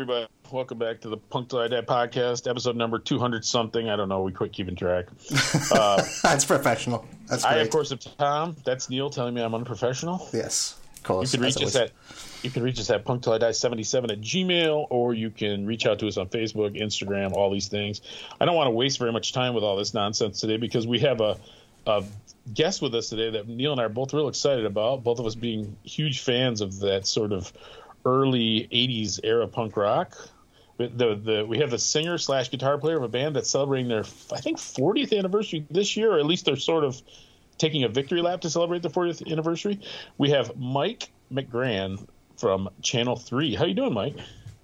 Everybody. Welcome back to the Punk Till I Die podcast, episode number 200 something. I don't know. We quit keeping track. Uh, That's professional. That's great. I, of course, am Tom. That's Neil telling me I'm unprofessional. Yes, of course. You can reach us at you can reach us at punk till I die 77 at gmail, or you can reach out to us on Facebook, Instagram, all these things. I don't want to waste very much time with all this nonsense today because we have a, a guest with us today that Neil and I are both real excited about. Both of us being huge fans of that sort of early 80s era punk rock. The, the we have the singer slash guitar player of a band that's celebrating their I think 40th anniversary this year, or at least they're sort of taking a victory lap to celebrate the 40th anniversary. We have Mike Magrann from Channel Three. How you doing, Mike?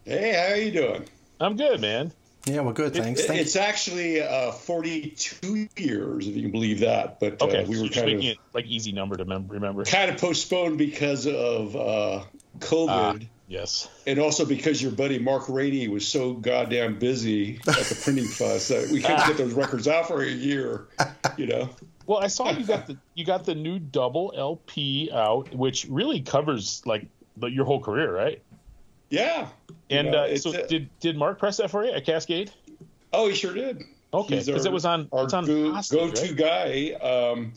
Hey, how you doing? I'm good, man. Yeah, well, good. Thanks. It, Thank it's actually uh, 42 years, if you can believe that. But okay, uh, we so were kind of it like easy number to remember. Kind of postponed because of uh, COVID. Ah, yes, and also because your buddy Mark Rainey was so goddamn busy at the printing fuss that we couldn't get those records out for a year. You know. Well, I saw you got the you got the new double LP out, which really covers like your whole career, right? Yeah. And uh, so, a, did did Mark press that for you at Cascade? Oh, he sure did. Okay, because it was on our it's on go, hostage, to right? guy. Um,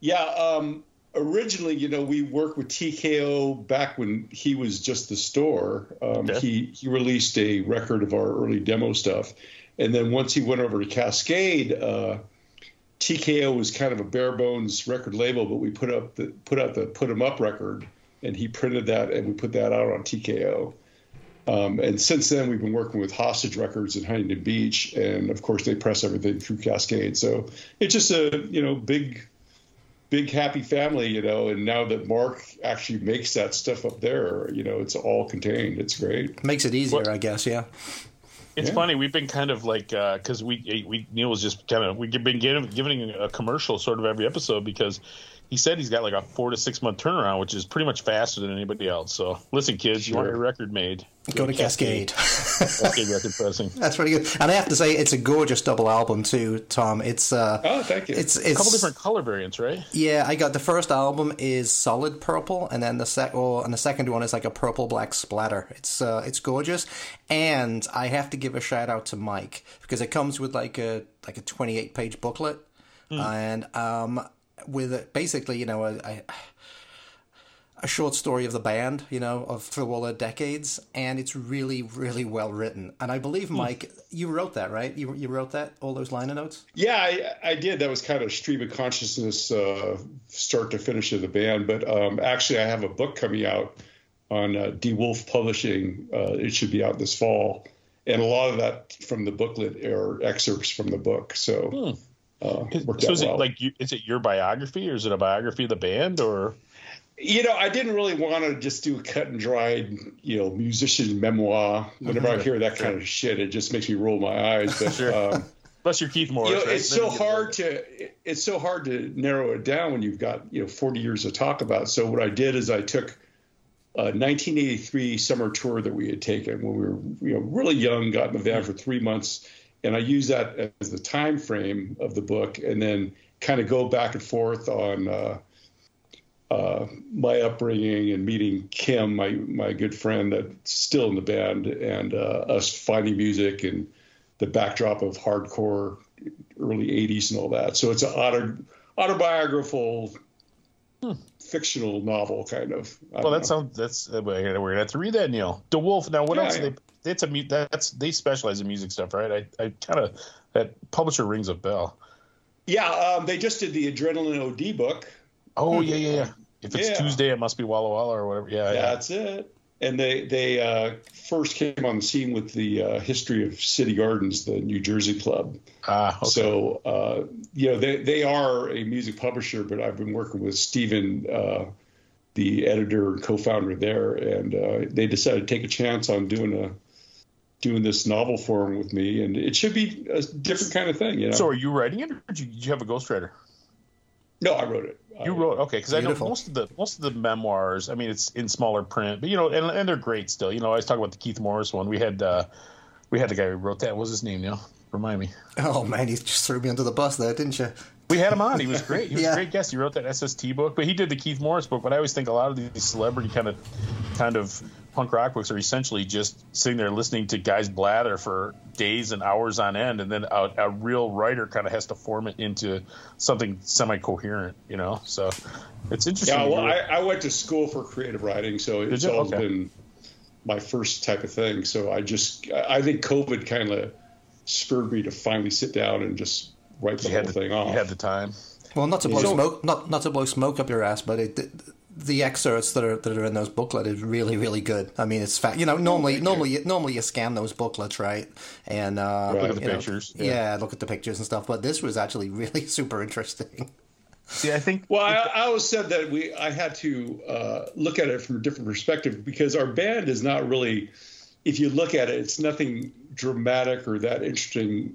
yeah. Um, originally, you know, we worked with TKO back when he was just the store. Um, Okay. He he released a record of our early demo stuff, and then once he went over to Cascade. Uh, TKO was kind of a bare bones record label, but we put up the put out the put 'em up record, and he printed that, and we put that out on TKO. Um, and since then, we've been working with Hostage Records in Huntington Beach, and of course, they press everything through Cascade. So it's just a you know big, big happy family, you know. And now that Mark actually makes that stuff up there, you know, it's all contained. It's great. Makes it easier, What- I guess. Yeah. It's Yeah. funny. We've been kind of like uh, because we we Neil was just kind of we've been giving, giving a commercial sort of every episode because he said he's got like a four to six month turnaround, which is pretty much faster than anybody else. So listen, kids, you want Sure. your record made? Go to Cascade. Cascade record pressing. That's pretty good. And I have to say, it's a gorgeous double album too, Tom. It's uh, Oh, thank you. it's A couple different color variants, right? Yeah, I got the first album is solid purple, and then the sec or, and the second one is like a purple black splatter. It's uh, it's gorgeous, and I have to give a shout out to Mike because it comes with like a like a twenty eight page booklet, and um, with a, basically you know a, a a short story of the band, you know, of through all the decades, and it's really really well written. And I believe Mike, you wrote that right? You you wrote that all those liner notes. Yeah, I, I did. That was kind of stream of consciousness, uh, start to finish of the band. But um, actually, I have a book coming out on uh, DeWolf Publishing. Uh, it should be out this fall, and a lot of that from the booklet are excerpts from the book. So, uh, So is it like you, is it your biography or is it a biography of the band or? you know, I didn't really want to just do a cut and dried, you know, musician memoir. Whenever I hear that kind of shit, it just makes me roll my eyes. But Sure. um, Unless you're Keith Morris, you know, right? it's so hard to it's so hard to narrow it down when you've got you know 40 years to talk about. So what I did is I took a 1983 summer tour that we had taken when we were you know really young, got in the van for three months, and I use that as the time frame of the book, and then kind of go back and forth on. Uh, uh, my upbringing and meeting Kim, my my good friend that's still in the band, and uh, us finding music and the backdrop of hardcore early 80s and all that. So it's an auto, autobiographical fictional novel kind of. I Well, that know. sounds that's uh, we're gonna, we're gonna have to read that, Neil. DeWolf. Now, what Yeah, else? yeah. They it's a that's they specialize in music stuff, right? I I kind of that publisher rings a bell. Yeah, um, they just did the Adrenaline OD book. Oh yeah, yeah, yeah. If it's Yeah. Tuesday, it must be Walla Walla or whatever. Yeah, yeah. That's it. And they they uh, first came on the scene with the uh, history of City Gardens, the New Jersey club. Ah, okay. So, uh, you know, they, they are a music publisher, but I've been working with Stephen, uh, the editor and co-founder there, and uh, they decided to take a chance on doing a doing this novel for him with me, and it should be a different kind of thing, you know. so are you writing it, or did you, did you have a ghostwriter? no, I wrote it. I- You wrote okay because I know most of the most of the memoirs. I mean, it's in smaller print, but you know, and, and they're great still. You know, I was talking about the Keith Morris one. We had uh, we had the guy who wrote that. What was his name? Neil, remind me. Oh man, you just threw me under the bus there, didn't you? We had him on. He was great. He was Yeah. a great guest. He wrote that SST book, but he did the Keith Morris book. But I always think a lot of these celebrity kind of kind of punk rock books are essentially just sitting there listening to guys blather for days and hours on end, and then a, a real writer kind of has to form it into something semi-coherent, you know. So it's interesting. Yeah, well, I, I, went to school for creative writing, so it's always okay. been my first type of thing. So I just, I think COVID kind of spurred me to finally sit down and just write the you whole the, thing off. You had the time. Well, not to blow so, smoke, not not to blow smoke up your ass, but it, the excerpts that are that are in those booklets is really really good. I mean, it's fat. You know, normally normally normally you scan those booklets, right? And uh, right. look at the pictures. Know, yeah. yeah. look at the pictures and stuff. But this was actually really super interesting. See, I think. Well, I, I always said that we I had to uh, look at it from a different perspective because our band is not really. If you look at it, it's nothing dramatic or that interesting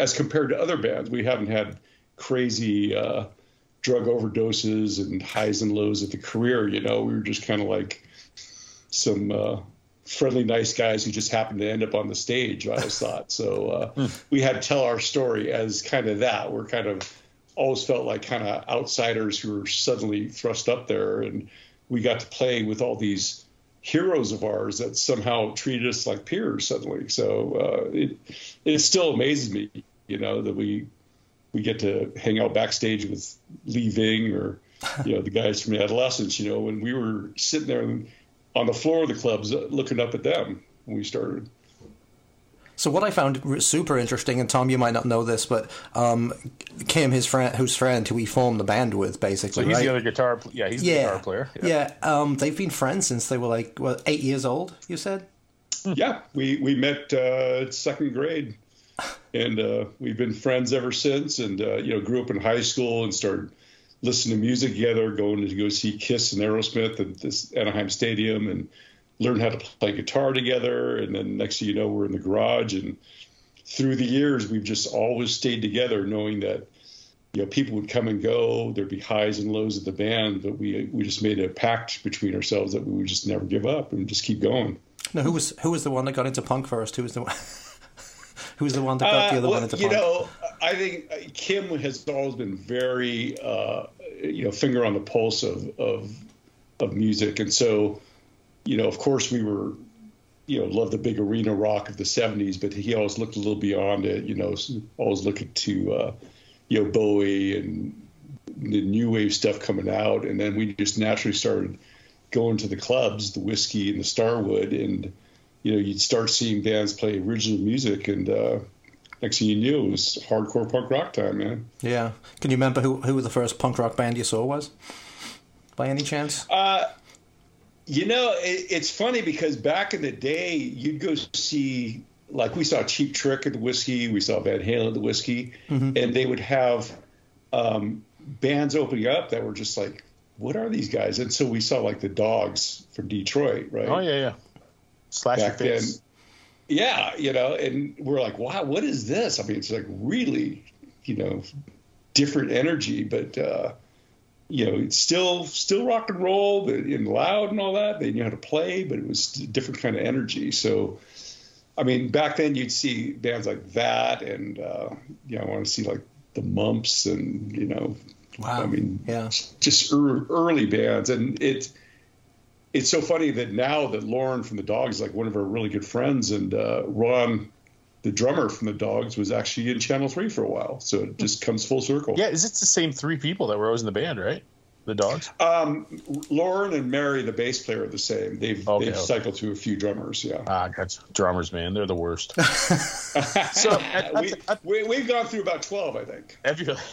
as compared to other bands. We haven't had crazy. Uh, drug overdoses and highs and lows of the career. You know, we were just kind of like some uh, friendly, nice guys who just happened to end up on the stage. I always thought so. Uh, hmm. we had to tell our story as kind of that. We're kind of always felt like kind of outsiders who were suddenly thrust up there, and we got to play with all these heroes of ours that somehow treated us like peers suddenly. So uh, it it still amazes me, you know, that we we get to hang out backstage with Lee Ving or you know the guys from Adolescents. You know, when we were sitting there on the floor of the clubs uh, looking up at them when we started. So what I found super interesting, and Tom, you might not know this, but um, Kim, his friend, whose friend, who he formed the band with, basically. So he's right? the other guitar. Yeah, he's yeah. the guitar player. Yeah, yeah um, they've been friends since they were like what, eight years old. You said. Yeah, we we met uh, second grade and uh, we've been friends ever since. And uh, you know, grew up in high school and started listening to music together, going to go see Kiss and Aerosmith at this Anaheim Stadium, and learned how to play guitar together. And then next thing you know, we're in the garage. And through the years, we've just always stayed together, knowing that you know people would come and go. There'd be highs and lows of the band, but we we just made a pact between ourselves that we would just never give up and just keep going. Now, who was who was the one that got into punk first? Who was the one? Who's the one that got uh, the other well, one into You know, I think uh, Kim has always been very, uh, you know, finger on the pulse of, of of music, and so, you know, of course, we were, you know, loved the big arena rock of the '70s, but he always looked a little beyond it. You know, always looking to, uh, you know, Bowie and the new wave stuff coming out, and then we just naturally started going to the clubs, the Whisky and the Starwood, and you know, you'd start seeing bands play original music, and uh, next thing you knew, it was hardcore punk rock time, man. Yeah. Can you remember who who the first punk rock band you saw was? By any chance? Uh, you know, it, it's funny because back in the day, you'd go see, like, we saw Cheap Trick at the Whisky, we saw Van Halen at the Whisky, mm-hmm. and they would have um, bands opening up that were just like, what are these guys? And so we saw, like, the Dogs from Detroit, right? Oh, yeah, yeah. Slash back your face. Then, yeah, you know, and we're like, wow, what is this? I mean, it's like really, you know, different energy, but uh, you know, it's still still rock and roll but and loud and all that. They knew how to play, but it was a different kind of energy. So, I mean, back then you'd see bands like that, and uh, you know, I want to see like the Mumps, and you know, wow, I mean, yeah, just early bands, and it's it's so funny that now that Loren from the Dogs is like one of our really good friends, and uh, Ron, the drummer from the Dogs, was actually in Channel Three for a while. So it just comes full circle. Yeah, is it the same three people that were always in the band, right? The Dogs. Um, Loren and Mary, the bass player, are the same. They've okay, they've okay. cycled through a few drummers. Yeah. Ah, gotcha. Drummers, man, they're the worst. so we, we, have gone through about twelve, I think. Have you?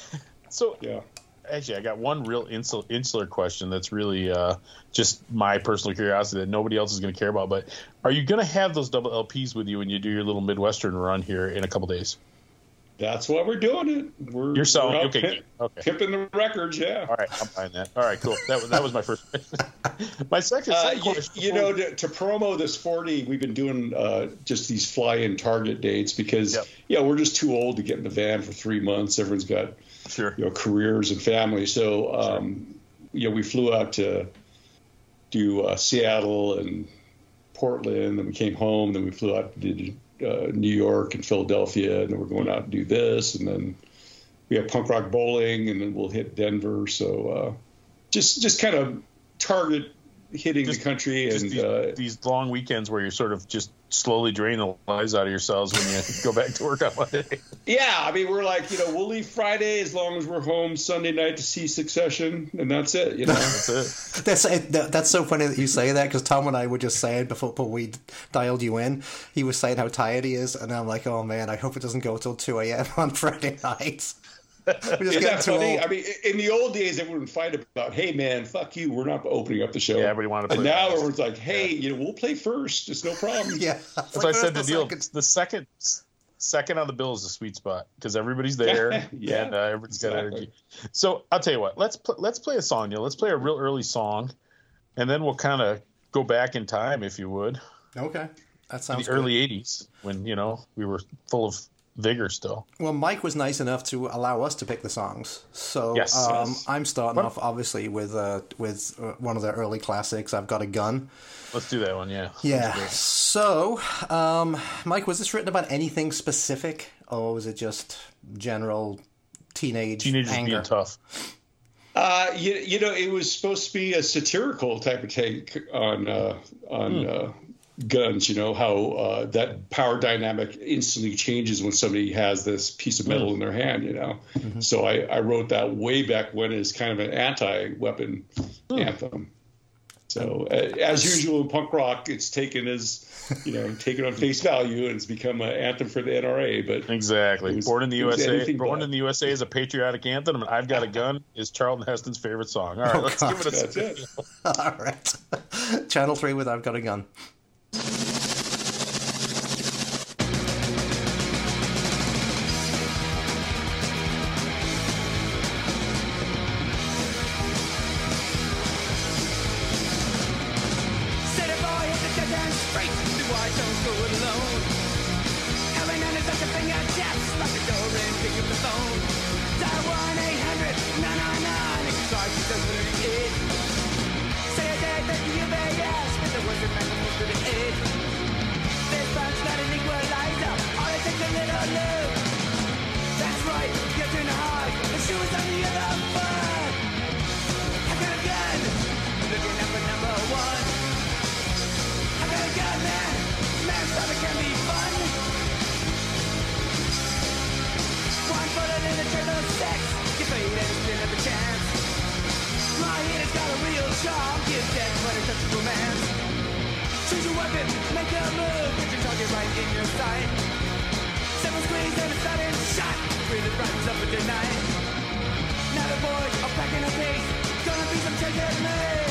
So yeah actually, I got one real insular, insular question that's really uh, just my personal curiosity that nobody else is going to care about. But are you going to have those double LPs with you when you do your little Midwestern run here in a couple days? That's what we're doing it. We're, You're selling, we're okay, okay. The records, yeah. All right, I'm buying that. All right, cool. That was that was my first. my second, uh, you, you, know, to, to, promo this 40, we've been doing uh, just these fly-in target dates because yep. yeah, we're just too old to get in the van for three months. Everyone's got sure. you know careers and family. So um, sure. you know, we flew out to do uh, Seattle and Portland, and we came home. Then we flew out to uh, New York and Philadelphia, and then we're going out to do this, and then we have punk rock bowling, and then we'll hit Denver. So uh, just just kind of target hitting Just- the country Just and these, uh, these long weekends where you're sort of just slowly drain the lives out of yourselves when you go back to work on Monday. yeah, I mean, we're like, you know, we'll leave Friday as long as we're home Sunday night to see Succession, and that's it. You know, That's it. That's it, that- that's so funny that you say that because Tom and I were just saying before, before we dialed you in, he was saying how tired he is, and I'm like, oh man, I hope it doesn't go till two a.m. on Friday night. We're just Isn't that funny? old. I mean, in the old days, everyone would fight about, "Hey, man, fuck you, we're not opening up the show." Yeah, everybody wanted to And now last. everyone's like, "Hey, you know, we'll play first. It's no problem." yeah, That's why I said the deal. The second second on the bill is the sweet spot because everybody's there Yeah, and uh, everybody's got energy. So I'll tell you what. Let's pl- let's play a song. Neil. Let's play a real early song, and then we'll kind of go back in time, if you would, Okay, that sounds. sounds the good. early '80s when you know we were full of vigor still. Well, Mike was nice enough to allow us to pick the songs, so Yes. um, Yes. I'm starting off obviously with uh, with uh, one of the early classics. I've got a gun. Let's do that one. Yeah. Yeah. So, um, Mike, was this written about anything specific, or was it just general teenage great. Teenagers anger? being tough. Uh, you, you know, it was supposed to be a satirical type of take on uh, on Hmm. uh, guns. You know how uh, that power dynamic instantly changes when somebody has this piece of metal in their hand. You know, Mm-hmm. so I, I wrote that way back when as kind of an anti-weapon Hmm. anthem. So uh, as usual in punk rock, it's taken as you know taken on face value and it's become an anthem for the NRA. But Exactly. Was- Born in the USA. Born but. in the USA is a patriotic anthem, and I've got a gun is Charlton Heston's favorite song. All right, Oh, let's God. give it a that's it. All right. Channel three with "I've Got a Gun." City Be some taking made.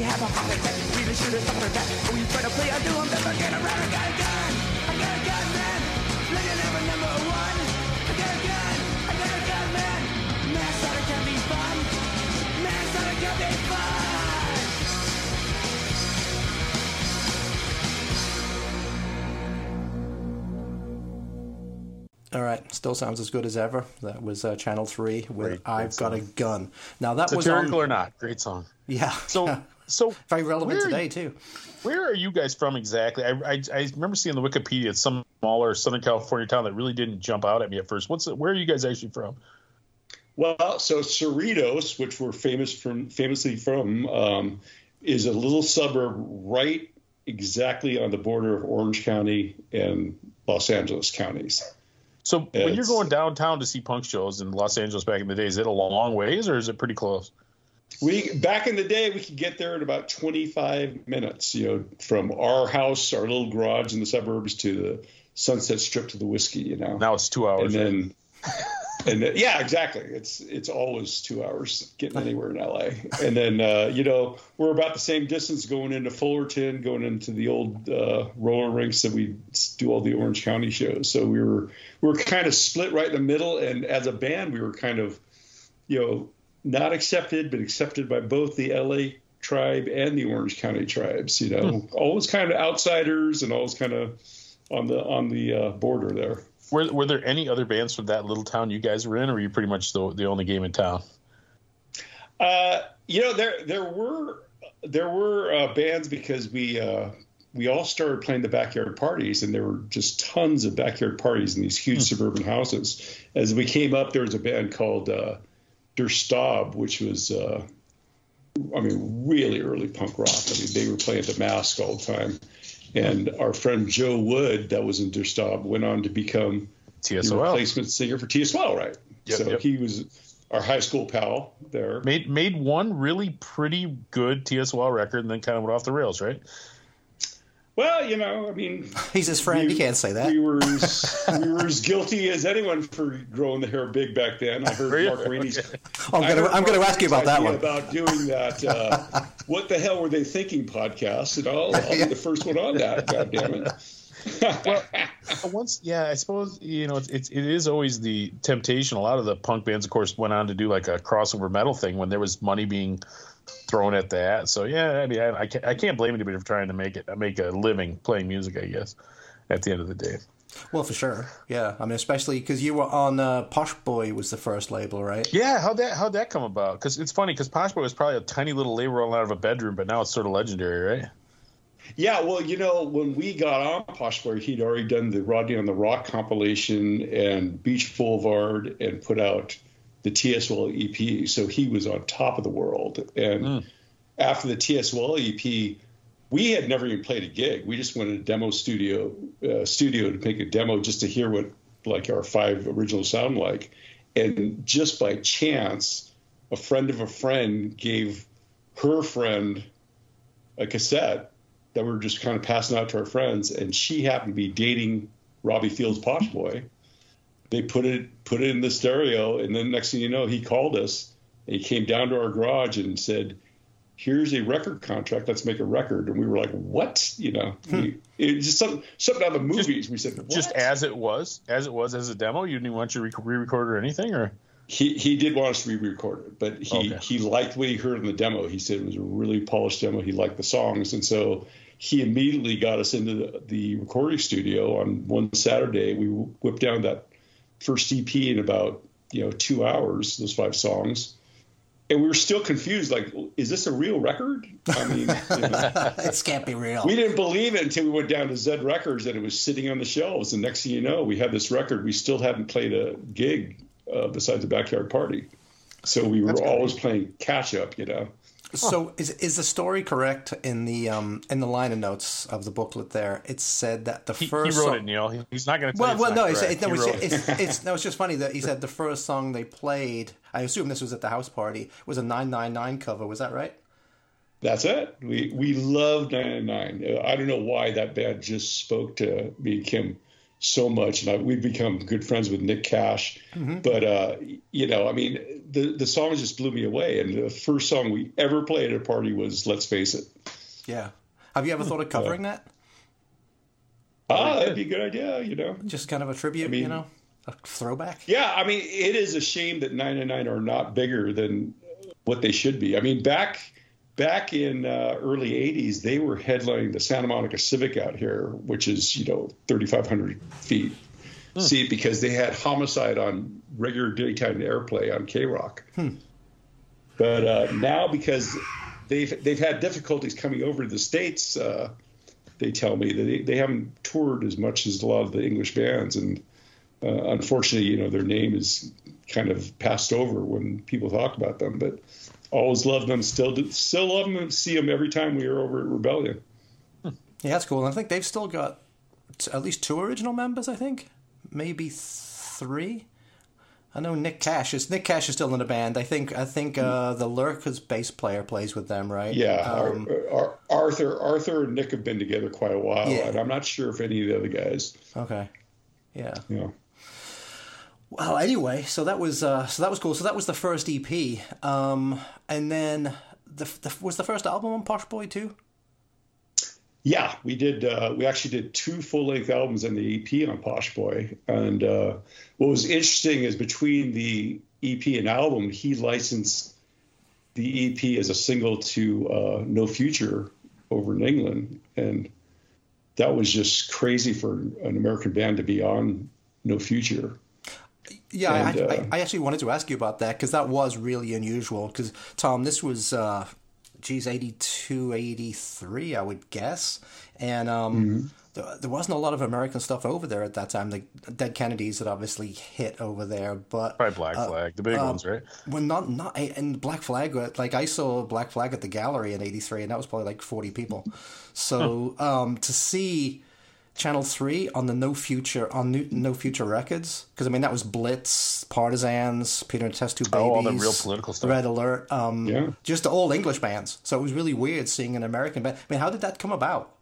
Sensitivity. You have a heart attack? Really should have thought of that. Oh, you better play. I do. I'm never get around. I got a gun. I got a gun, man. Looking number number one. I got a gun. I got a gun, man. Man, thought it can be fun. Man, thought it can be fun. All right, still sounds as good as ever. That was uh, Channel Three with Great, "I've great Got a. Gun." Now that was Satirical on, or not, great song. yeah, So, yeah. so very relevant where today you- too. Where are you guys from exactly? I, I, I remember seeing the Wikipedia. It's some smaller Southern California town that really didn't jump out at me at first. What's where are you guys actually from? Well, so Cerritos, which we're famous from, famously from, um, is a little suburb right exactly on the border of Orange County and Los Angeles counties. So when you're going downtown to see punk shows in Los Angeles back in the day, is it a long ways or is it pretty close? We back in the day, we could get there in about 25 minutes. You know, from our house, our little garage in the suburbs, to the Sunset Strip to the Whisky. You know, Now it's two hours and hours. then and then, yeah exactly it's it's always two hours getting anywhere in la and then uh, you know we're about the same distance going into fullerton going into the old uh, roller rinks that we do all the orange county shows so we were we were kind of split right in the middle and as a band we were kind of you know not accepted but accepted by both the la tribe and the orange county tribes you know always kind of outsiders and always kind of on the on the uh, border there. Were, were there any other bands from that little town you guys were in, or were you pretty much the, the only game in town? Uh, you know, there there were there were uh, bands because we uh, we all started playing the backyard parties, and there were just tons of backyard parties in these huge hmm. suburban houses. As we came up, there was a band called uh, Der Stab, which was, uh, I mean, really early punk rock. I mean, they were playing the Masque all the time. And our friend Joe Wood, that was in Der Stab, went on to become TSOL. the replacement singer for TSOL, right? Yep, so yep. he was our high school pal there. Made made one really pretty good TSOL record, and then kind of went off the rails, right? Well, you know, I mean, he's his friend. We, you can't say that. We were as, we were as guilty as anyone for growing the hair big back then. I heard Mark Rainey's. Oh, I'm going to ask you about that one. About doing that. Uh, what the hell were they thinking? Podcast, and I'll, I'll be the first one on that. God damn it. well, once, yeah, I suppose you know it's, it's it is always the temptation. A lot of the punk bands, of course, went on to do like a crossover metal thing when there was money being thrown at that. So yeah, I mean, I, I, can't, I can't blame anybody for trying to make it make a living playing music. I guess at the end of the day. Well, for sure, yeah. I mean, especially because you were on uh, Posh Boy was the first label, right? Yeah. How that how'd that come about? Because it's funny because Posh Boy was probably a tiny little label rolling out of a bedroom, but now it's sort of legendary, right? Yeah, well, you know, when we got on Posh Boy, he'd already done the Rodney on the ROQ compilation and Beach Boulevard and put out the TSOL EP. So he was on top of the world. And mm. after the TSOL EP, we had never even played a gig. We just went to a demo studio uh, studio to make a demo just to hear what like our five originals sound like. And just by chance, a friend of a friend gave her friend a cassette that we were just kind of passing out to our friends, and she happened to be dating Robbie Fields' Posh Boy. They put it put it in the stereo, and then next thing you know, he called us. And he came down to our garage and said, "Here's a record contract. Let's make a record." And we were like, "What?" You know, hmm. we, it just something something out of the movies. Just, we said, what? "Just as it was, as it was as a demo. You didn't want you to re-record or anything, or." he he did want us to re-record it, but he okay. he liked what he heard in the demo. He said it was a really polished demo. He liked the songs, and so he immediately got us into the, the recording studio on one Saturday. We whipped down that first EP in about you know two hours, those five songs, and we were still confused. Like, is this a real record? I mean, you know, this can't be real. We didn't believe it until we went down to Zed Records and it was sitting on the shelves. And next thing you know, we had this record. We still hadn't played a gig uh, besides the backyard party. So we were always playing catch up, you know. So is is the story correct in the um in the liner notes of the booklet? There, it said that the he, first he wrote song, it, Neil. He's not going to. Well, well, no, it's, it, no, it's, it's, it's, no, it's just funny that he said the first song they played. I assume this was at the house party. Was a nine nine nine cover. Was that right? That's it. We we love nine nine nine. I don't know why that band just spoke to me and Kim so much, and I, we've become good friends with Nick Cash. Mm-hmm. But uh, you know, I mean, the the songs just blew me away. And the first song we ever played at a party was "Let's Face It." Yeah. Have you ever thought of covering uh, that? Ah, that'd be a good idea. You know, just kind of a tribute. I mean, you know, a throwback. Yeah, I mean, it is a shame that 999 are not bigger than what they should be. I mean, back back in uh, early 80s, they were headlining the Santa Monica Civic out here, which is, you know, 3,500 feet hmm. seat because they had Homicide on regular daytime airplay on KROQ. Hmm. But uh, now because they've, they've had difficulties coming over to the States, uh, they tell me that they, they haven't toured as much as a lot of the English bands. And uh, unfortunately, you know, their name is kind of passed over when people talk about them. But always loved them. Still, do, still love them and see them every time we were over at Rebellion. Yeah, that's cool. I think they've still got at least two original members. I think maybe three. I know Nick Cash is Nick Cash is still in the band. I think I think uh, the Lurkers bass player plays with them, right? Yeah, um, Arthur Arthur and Nick have been together quite a while, yeah. and I'm not sure if any of the other guys. Okay. Yeah. Yeah. Well, anyway, so that was uh, so that was cool. So that was the first EP, um, and then the, the, was the first album on Posh Boy too. Yeah, we did. Uh, we actually did two full length albums and the EP on Posh Boy. And uh, what was interesting is between the EP and album, he licensed the EP as a single to uh, No Future over in England, and that was just crazy for an American band to be on No Future. Yeah, And, I, uh, I, I actually wanted to ask you about that because that was really unusual. Because Tom, this was, uh, geez, 82, 83, I would guess, and um, Mm-hmm. there, there wasn't a lot of American stuff over there at that time. The Dead Kennedys had obviously hit over there, but Probably Black uh, Flag, the big ones, right? well, not not and Black Flag. uh, Like I saw Black Flag at the gallery in '83, and that was probably like 40 people. So um, to see Channel Three on the No Future on New, No Future Records, because I mean that was Blitz, Partisans, Peter and Test Tube Babies, Oh, all the real political stuff. Red Alert, um, Yeah. just all English bands. So it was really weird seeing an American band. I mean, how did that come about?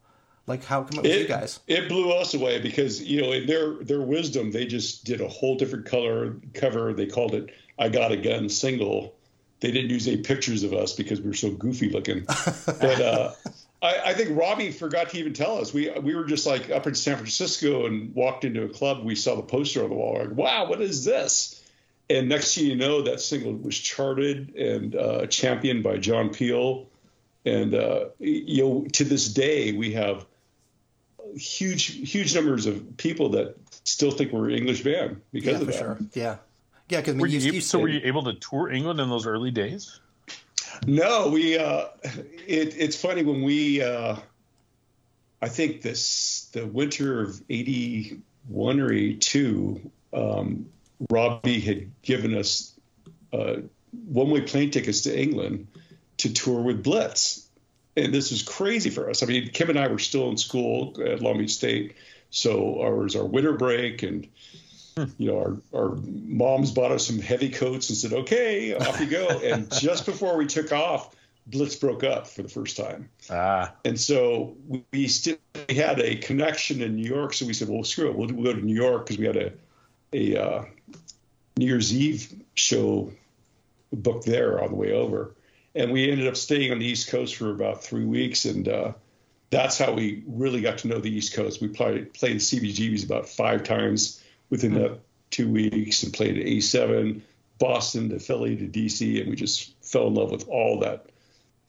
Like, how come it was you guys? It blew us away because you know in their their wisdom they just did a whole different color cover. They called it "I Got a Gun" single. They didn't use any pictures of us because we were so goofy looking. but uh, I, I think Robbie forgot to even tell us. We we were just like up in San Francisco and walked into a club. We saw the poster on the wall. We're like, wow, what is this? And next thing you know, that single was charted and uh, championed by John Peel. And uh, you know, to this day, we have huge huge numbers of people that still think we're an English band because Yeah, of for that. sure. Yeah, yeah. Because I mean, so were you able to tour England in those early days? No, we. Uh, it, it's funny when we. Uh, I think this the winter of '81 or '82. Um, Robbie had given us uh, one-way plane tickets to England to tour with Blitz, and this was crazy for us. I mean, Kim and I were still in school at Long Beach State, so ours our winter break and you know, our, our moms bought us some heavy coats and said, okay, off you go. and just before we took off, Blitz broke up for the first time. Ah, And so we, still we had a connection in New York. So we said, well, screw it. We'll, we'll go to New York because we had a, a uh, New Year's Eve show booked there on the way over. And we ended up staying on the East Coast for about three weeks. And uh, that's how we really got to know the East Coast. We played, played the CBGBs about five times within that two weeks and played at A7, Boston to Philly to DC. And we just fell in love with all that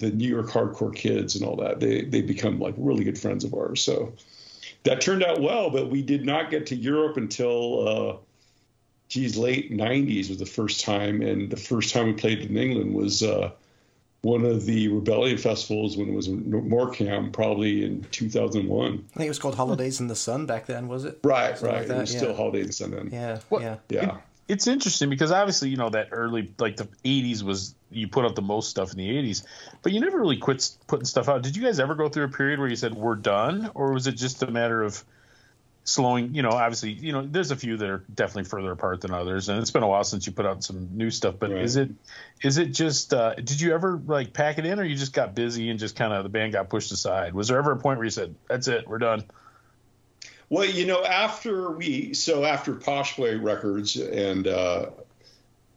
the New York hardcore kids and all that. They they become like really good friends of ours. So that turned out well, but we did not get to Europe until uh, geez, late '90s was the first time, and the first time we played in England was uh, one of the Rebellion festivals when it was in Morecambe, probably in 2001. I think it was called Holidays in the Sun back then, was it? Right, Something right. like it was yeah. still Holiday in the Sun then. Yeah, What- yeah. Yeah. it's interesting because obviously you know that early like the 80s was you put out the most stuff in the 80s but you never really quit putting stuff out did you guys ever go through a period where you said we're done or was it just a matter of slowing you know obviously you know there's a few that are definitely further apart than others and it's been a while since you put out some new stuff but Right. is it is it just uh did you ever like pack it in or you just got busy and just kind of the band got pushed aside was there ever a point where you said that's it we're done Well, you know, after we so after Posh Boy Records and uh,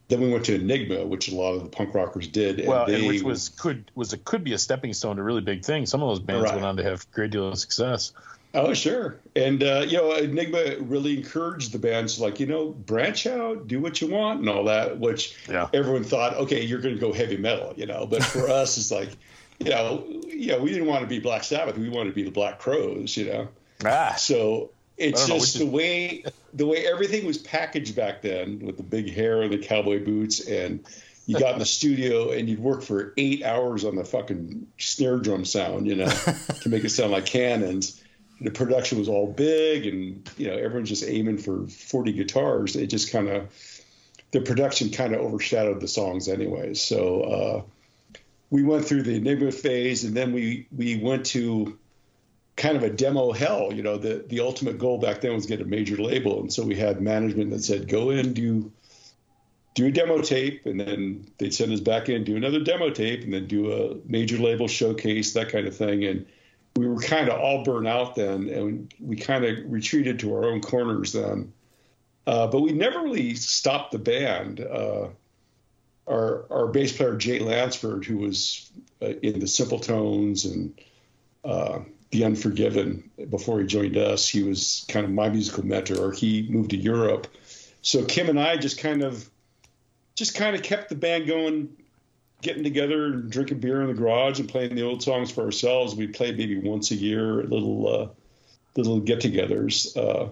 then we went to Enigma, which a lot of the punk rockers did. And well they, and which was could was it could be a stepping stone to really big things some of those bands Right. went on to have a great deal of success Oh, sure. And, uh, you know, Enigma really encouraged the bands, like, you know, branch out, do what you want and all that, which Yeah. everyone thought, okay, you're going to go heavy metal, you know. But for us, it's like, you know, you know, we didn't want to be Black Sabbath. We wanted to be the Black Crowes, you know. ah So it's know, just the way the way everything was packaged back then with the big hair and the cowboy boots and you got in the studio and you'd work for eight hours on the fucking snare drum sound, you know, to make it sound like cannons. The production was all big and you know everyone's just aiming for 40 guitars. It just kind of the production kind of overshadowed the songs anyway So uh, we went through the Enigma phase and then we we went to kind of a demo hell. You know, the the ultimate goal back then was get a major label, and so we had management that said, "Go in, do do a demo tape," and then they'd send us back in, do another demo tape, and then do a major label showcase, that kind of thing. And we were kind of all burnt out then, and we kind of retreated to our own corners then. Uh, but we never really stopped the band. Uh, our our bass player Jay Lansford, who was uh, in the Simpletones and uh, the Unforgiven before he joined us. He was kind of my musical mentor. He moved to Europe, so Kim and I just kind of just kind of kept the band going, getting together and drinking beer in the garage and playing the old songs for ourselves. We played maybe once a year little uh, little get-togethers. Uh,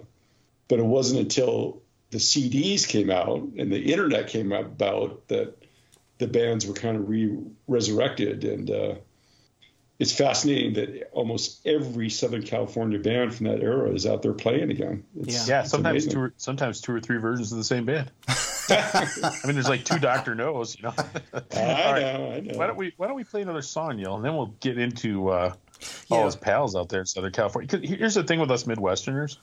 but it wasn't until the CDs came out and the internet came about that the bands were kind of re-resurrected and. It's fascinating that almost every Southern California band from that era is out there playing again. It's, Yeah, it's sometimes amazing. two, or, sometimes two or three versions of the same band. I mean, there's like two Doctor Knows, you know. I All right. know, I know. Why don't we Why don't we play another song, Neil, and then we'll get into uh, all Yeah. his pals out there in Southern California. 'Cause here's the thing with us Midwesterners.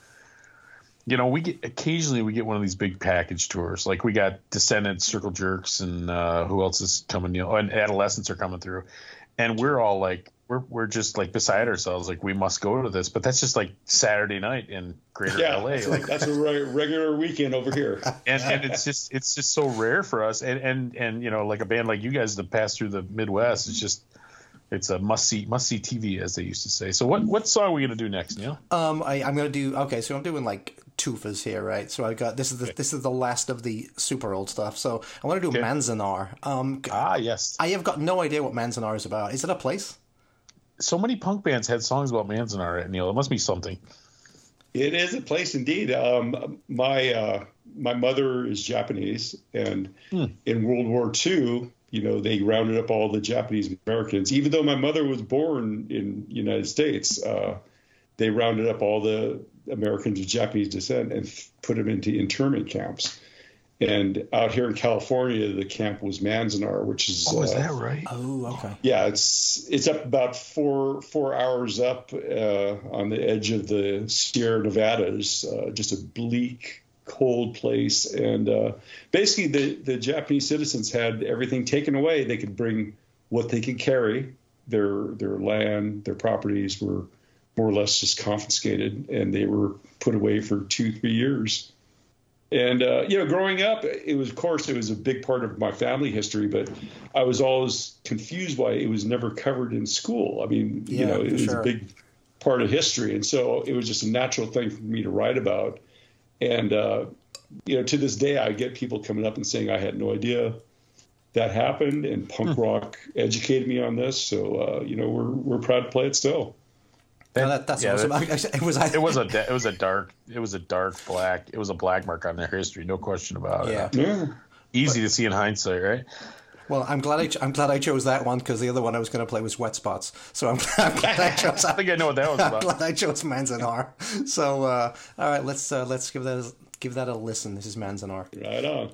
You know, we get occasionally we get one of these big package tours. Like we got Descendents, Circle Jerks, and uh, who else is coming? You know, and Adolescents are coming through, and we're all like, we're we're just like beside ourselves. Like we must go to this, but that's just like Saturday night in Greater yeah, LA. that's, Like that's a re- regular weekend over here. and, and it's just it's just so rare for us and and and you know like a band like you guys to pass through the midwest it's just it's a must see must see tv as they used to say so what what song are we gonna do next neil Um, I, I'm gonna do okay. So I'm doing like tufas here, right? So I got this is the this is the last of the super old stuff. So I want to do Okay. Manzanar. Um, ah yes I have got no idea what Manzanar is about. Is it a place? So many punk bands had songs about manzanar neil it must be something It is a place indeed. Um, my uh, my mother is Japanese, and in World War II, you know, they rounded up all the Japanese Americans. Even though my mother was born in United States, uh, they rounded up all the Americans of Japanese descent and put them into internment camps. And out here in California, the camp was Manzanar, which is oh is uh, that right Oh, okay. yeah, it's it's up about four four hours up uh, on the edge of the Sierra Nevadas. Uh, just a bleak, cold place, and uh, basically the the Japanese citizens had everything taken away. They could bring what they could carry. Their their land, their properties were more or less just confiscated, and they were put away for two three years. And uh, you know, growing up, it was of course it was a big part of my family history, but I was always confused why it was never covered in school. I mean, you know, it was sure. a big part of history, and so it was just a natural thing for me to write about. And uh, you know, to this day, I get people coming up and saying I had no idea that happened, and punk Hmm. rock educated me on this. So uh, you know, we're we're proud to play it still. No, that, that's yeah, awesome. that- it was. I, it was a it was a dark it was a dark black it was a black mark on their history no question about it Yeah. Yeah. easy to see in hindsight right Well, I'm glad I I'm glad I chose that one because the other one I was going to play was Wet Spots. So I'm, I'm glad I chose. i think i know what that was I'm about glad I chose Manzanar. So uh, all right, let's uh, let's give that a, give that a listen. This is Manzanar. Right on.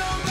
You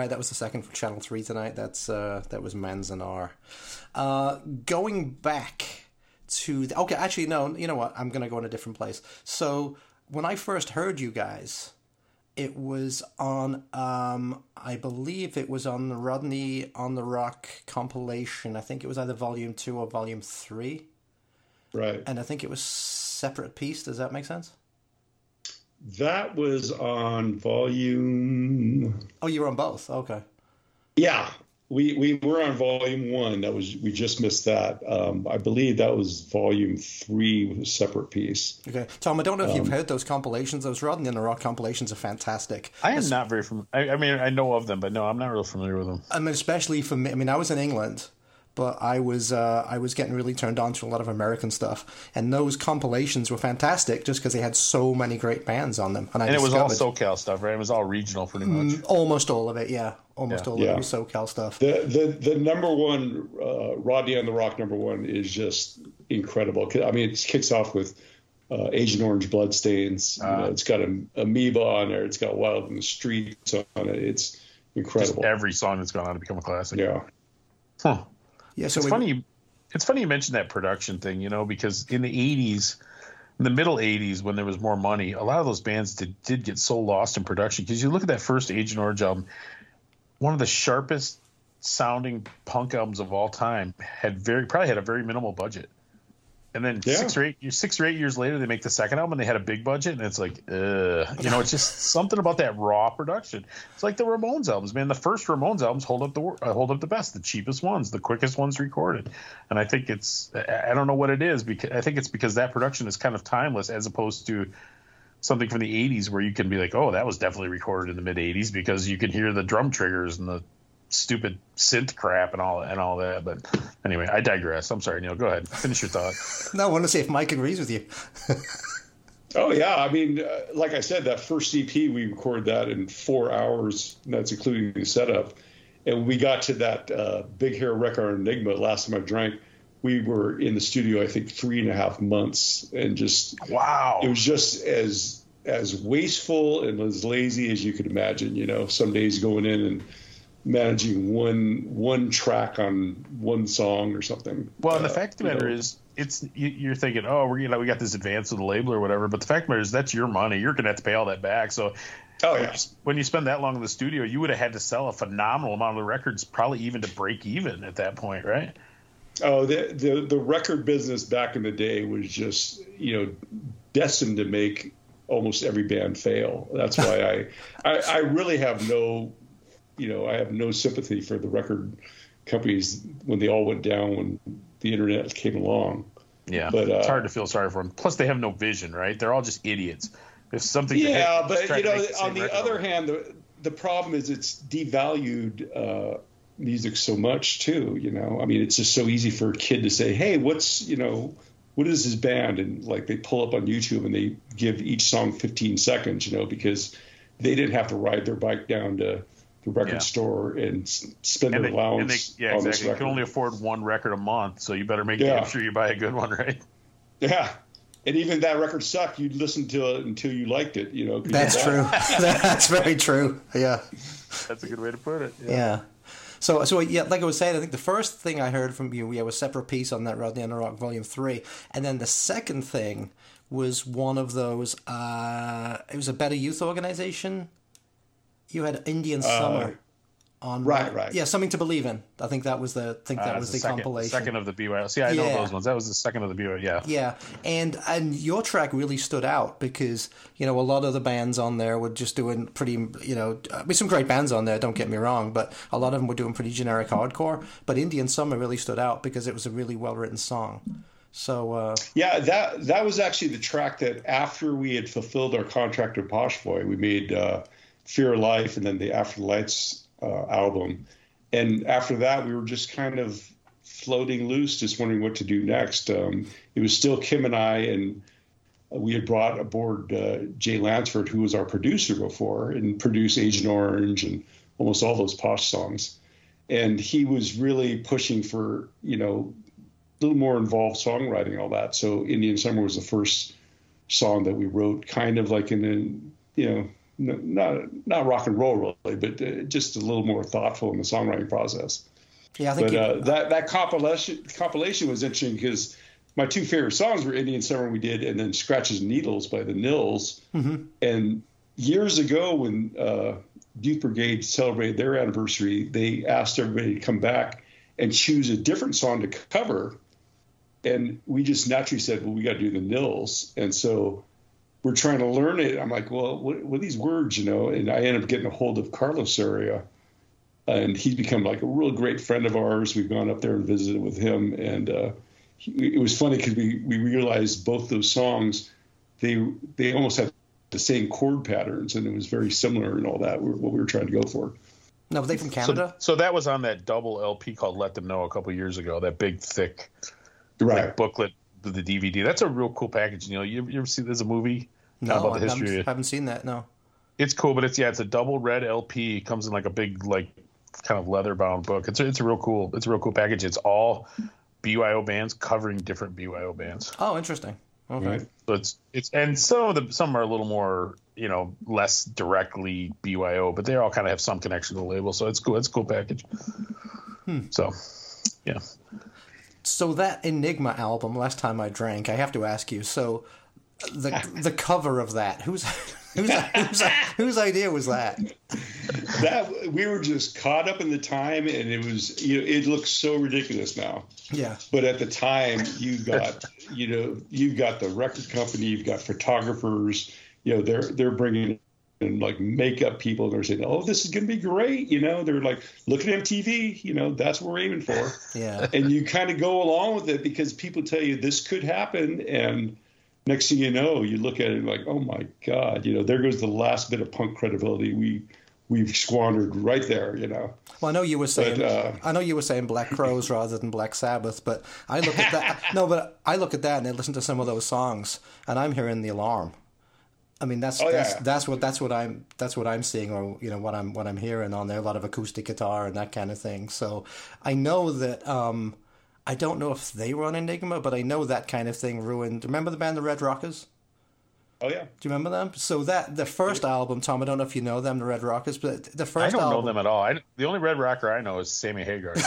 right, that was the second for Channel Three tonight. That's uh, that was Manzanar. Uh, going back to the, okay, actually no, you know what? I'm gonna go in a different place. So when I first heard you guys, it was on um, I believe it was on the Rodney on the ROQ compilation. I think it was either volume two or volume three, Right. and I think it was separate piece. Does that make sense? That was on volume. Oh, you were on both. Okay. Yeah, we we were on volume one. That was we just missed that. Um, I believe that was volume three with a separate piece. Okay, Tom. I don't know if you've Um, heard those compilations. Those Rodney and the ROQ compilations are fantastic. I am not very familiar. I, I mean, I know of them, but no, I'm not real familiar with them. I mean, especially for me. I mean, I was in England, but I was uh, I was getting really turned on to a lot of American stuff, and those compilations were fantastic just because they had so many great bands on them. And I And it was all discovered SoCal stuff, right? It was all regional, pretty much. almost all of it. Yeah, almost Yeah. all of it was SoCal stuff. The the the number one uh, Rodney on the ROQ number one is just incredible. I mean, it kicks off with uh, Agent Orange Bloodstains. You know, it's got a, Amoeba on there. It's got Wild in the Streets on it. It's Just incredible. every song that's gone on to become a classic. yeah. Huh. Yeah, so It's we, funny. You, it's funny you mentioned that production thing, you know, because in the '80s, in the middle '80s, when there was more money, a lot of those bands did, did get so lost in production. Because you look at that first Agent Orange album, one of the sharpest sounding punk albums of all time had very probably had a very minimal budget. And then Yeah. six or eight years, six or eight years later, they make the second album and they had a big budget, and it's like, uh, you know, it's just something about that raw production. It's like the Ramones albums, man. The first Ramones albums hold up the uh, hold up the best, the cheapest ones, the quickest ones recorded, and I think it's I I don't know what it is because I think it's because that production is kind of timeless as opposed to something from the 80s where you can be like, oh, that was definitely recorded in the mid 80s because you can hear the drum triggers and the stupid synth crap and all and all that. But anyway, I digress. I'm sorry, Neil. Go ahead. Finish your thought. no, I want to see if Mike agrees with you. Oh yeah, I mean, uh, like I said, that first EP we recorded that in four hours. And that's including the setup. And we got to that uh, Big Hair record Enigma. Last time I drank, we were in the studio. I think three and a half months, and just Wow. it was just as as wasteful and as lazy as you could imagine. You know, some days going in and managing one one track on one song or something. Well, and the Uh, fact of the matter know, is, it's you, you're thinking, oh, we're you know we got this advance with the label or whatever. But the fact of the matter is, that's your money. You're gonna have to pay all that back. So oh yeah, when you spend that long in the studio, you would have had to sell a phenomenal amount of the records, probably even to break even at that point, right? Oh, the, the the record business back in the day was just you know destined to make almost every band fail. That's why I, I I really have no you know I have no sympathy for the record companies when they all went down when the internet came along. Yeah, But, uh, it's hard to feel sorry for them. Plus, they have no vision, right? They're all just idiots. If something, Yeah, but you know, the on the other over. hand, the the problem is it's devalued uh, music so much too. You know, I mean, it's just so easy for a kid to say, "Hey, what's you know, what is his band?" And like they pull up on YouTube and they give each song 15 seconds. You know, because they didn't have to ride their bike down to the record Yeah. store and spend and their they, and allowance they, yeah, on this exactly. You can only afford one record a month, so you better make Yeah. damn sure you buy a good one, right? yeah. And even that record sucked, you'd listen to it until you liked it. You know, 'cause That's you true. That's very true. Yeah. That's a good way to put it. Yeah. So, so yeah, like I was saying, I think the first thing I heard from you, we have a separate piece on that Rodney and the ROQ Volume Three, and then the second thing was one of those. Uh, it was a Better Youth organization. You had Indian Summer on Right, right. Yeah, something to believe in. I think that was the. I think that Uh, was the second, compilation. second of the BYO. See, I know those ones. That was the second of the BYO. Yeah. Yeah, and and your track really stood out because you know a lot of the bands on there were just doing pretty you know I mean some great bands on there. Don't get me wrong, but a lot of them were doing pretty generic hardcore. But Indian Summer really stood out because it was a really well written song. So uh, Yeah, that that was actually the track that after we had fulfilled our contract with Posh Boy, we made uh, Fear of Life and then the After the Lights uh, album. And after that, we were just kind of floating loose, just wondering what to do next. Um, it was still Kim and I, and we had brought aboard uh, Jay Lansford, who was our producer before, and produced Agent Orange and almost all those Posh songs. And he was really pushing for, you know, a little more involved songwriting, all that. So Indian Summer was the first song that we wrote, kind of like in, a, you know, not not rock and roll really, but uh, just a little more thoughtful in the songwriting process. Yeah, I think But you, uh, that that compilation compilation was interesting because my two favorite songs were Indian Summer we did, and then Scratches and Needles by the Nils. Mm-hmm. And years ago, when uh, Youth Brigade celebrated their anniversary, they asked everybody to come back and choose a different song to cover. And we just naturally said, "Well, we got to do the Nils." And so we're trying to learn it. I'm like, "Well, what, what are these words?" You know. And I ended up getting a hold of Carlos Soria and he's become like a real great friend of ours. We've gone up there and visited with him, and uh, he, it was funny because we we realized both those songs they they almost had the same chord patterns, and it was very similar and all that. What we were trying to go for. no, were they from Canada? so that was on that double LP called "Let Them Know" a couple years ago. That big, thick like, booklet, the, the DVD. That's a real cool package. You know, you, you ever see there's a movie uh, no, about the history? haven't, haven't seen that. No. It's cool, but it's yeah, it's a double red LP. It comes in like a big like kind of leather bound book. It's a, it's a real cool it's a real cool package. It's all BYO bands covering different BYO bands. Oh, interesting. Okay. Right. So it's it's and some of the some are a little more you know less directly BYO, but they all kind of have some connection to the label. So it's cool. It's a cool package. Hmm. So yeah, So that Enigma album, last time I drank, I have to ask you. So the the cover of that, whose whose whose, whose idea was that? That we were just caught up in the time, and it was you know it looks so ridiculous now. Yeah. But at the time, you got you know you've got the record company, you've got photographers. You know they're they're bringing in like makeup people. And they're saying, "Oh, this is going to be great." You know, they're like, "Look at MTV." You know, that's what we're aiming for. Yeah. and you kind of go along with it because people tell you this could happen, and next thing you know, you look at it like, "Oh my God!" You know, there goes the last bit of punk credibility we we've squandered right there. You know. Well, I know you were saying But, uh, I know you were saying Black Crowes rather than Black Sabbath, but I look at that. no, but I look at that and I listen to some of those songs, and I'm hearing the alarm. I mean, that's Oh, that's yeah. that's what that's what I'm that's what I'm seeing, or you know what I'm what I'm hearing on there. A lot of acoustic guitar and that kind of thing. So I know that. um I don't know if they were on Enigma, but I know that kind of thing ruined. Remember the band the Red Rockers? Oh yeah. Do you remember them? So that the first album, Tom. I don't know if you know them, the Red Rockers, but the first I don't album, know them at all. I, the only Red Rocker I know is Sammy Hagar.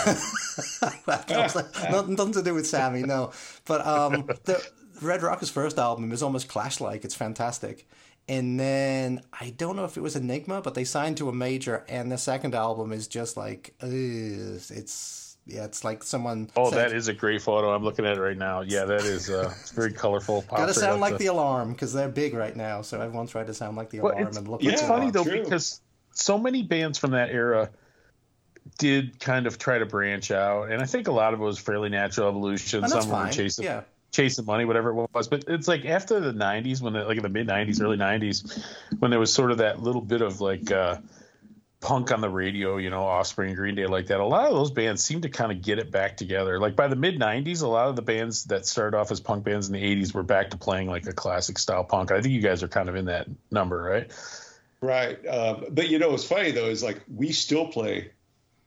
nothing, nothing to do with Sammy, no. But um, the Red Rockers' first album is almost Clash-like. It's fantastic. And then I don't know if it was Enigma, but they signed to a major, and the second album is just like, ugh, it's yeah, it's like someone. oh, said, that is a great photo. I'm looking at it right now. Yeah, that is uh, it's very colorful. Gotta sound like to- the alarm because they're big right now. So everyone's trying to sound like the Well, alarm it's, and look. it's like Yeah, funny though true. because so many bands from that era did kind of try to branch out, and I think a lot of it was fairly natural evolution. And that's Some were fine. chasing, Yeah. Chasing money, whatever it was. But it's like after the '90s, when the, like in the mid '90s, early '90s, when there was sort of that little bit of like. uh punk on the radio, you know, Offspring, Green Day, like that. A lot of those bands seem to kind of get it back together. Like by the mid '90s, a lot of the bands that started off as punk bands in the '80s were back to playing like a classic style punk. I think you guys are kind of in that number, right? Right. Um, but you know what's funny though is like we still play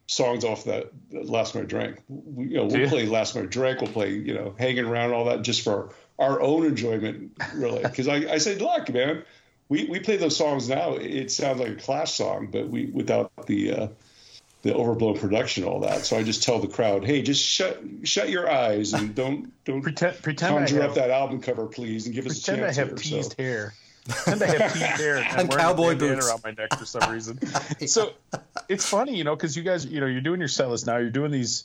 songs off that Last Night Drank. We, you know, we'll play Last Night Drank. We'll play you know Hanging Around all that just for our own enjoyment, really. Because I, I said, look, man, we, we play those songs now. It sounds like a Clash song, but we without the uh, the overblown production, all that. So I just tell the crowd, hey, just shut shut your eyes and don't don't Pretend, pretend I conjure have, up that album cover, please, and give us a pretend I have here. teased So. hair. Pretend I have teased hair and, And cowboy boots. around my neck for some reason. So it's funny, you know, because you guys, you know, you're doing your set list now. You're doing these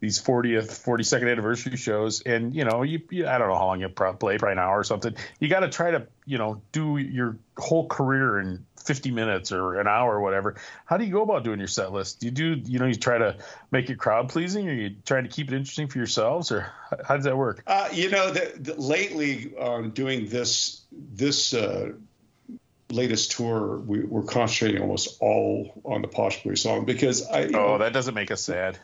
these 40th, 42nd anniversary shows, and you know, you, you I don't know how long you play, probably an hour or something. You got to try to, you know, do your whole career in 50 minutes or an hour or whatever. How do you go about doing your set list? Do you do, you know, you try to make it crowd pleasing, or you trying to keep it interesting for yourselves, or how does that work? Uh, you know, the, the, lately um, doing this this uh, latest tour, we, we're concentrating almost all on the Posh Boy song because I, Oh, know, that doesn't make us sad.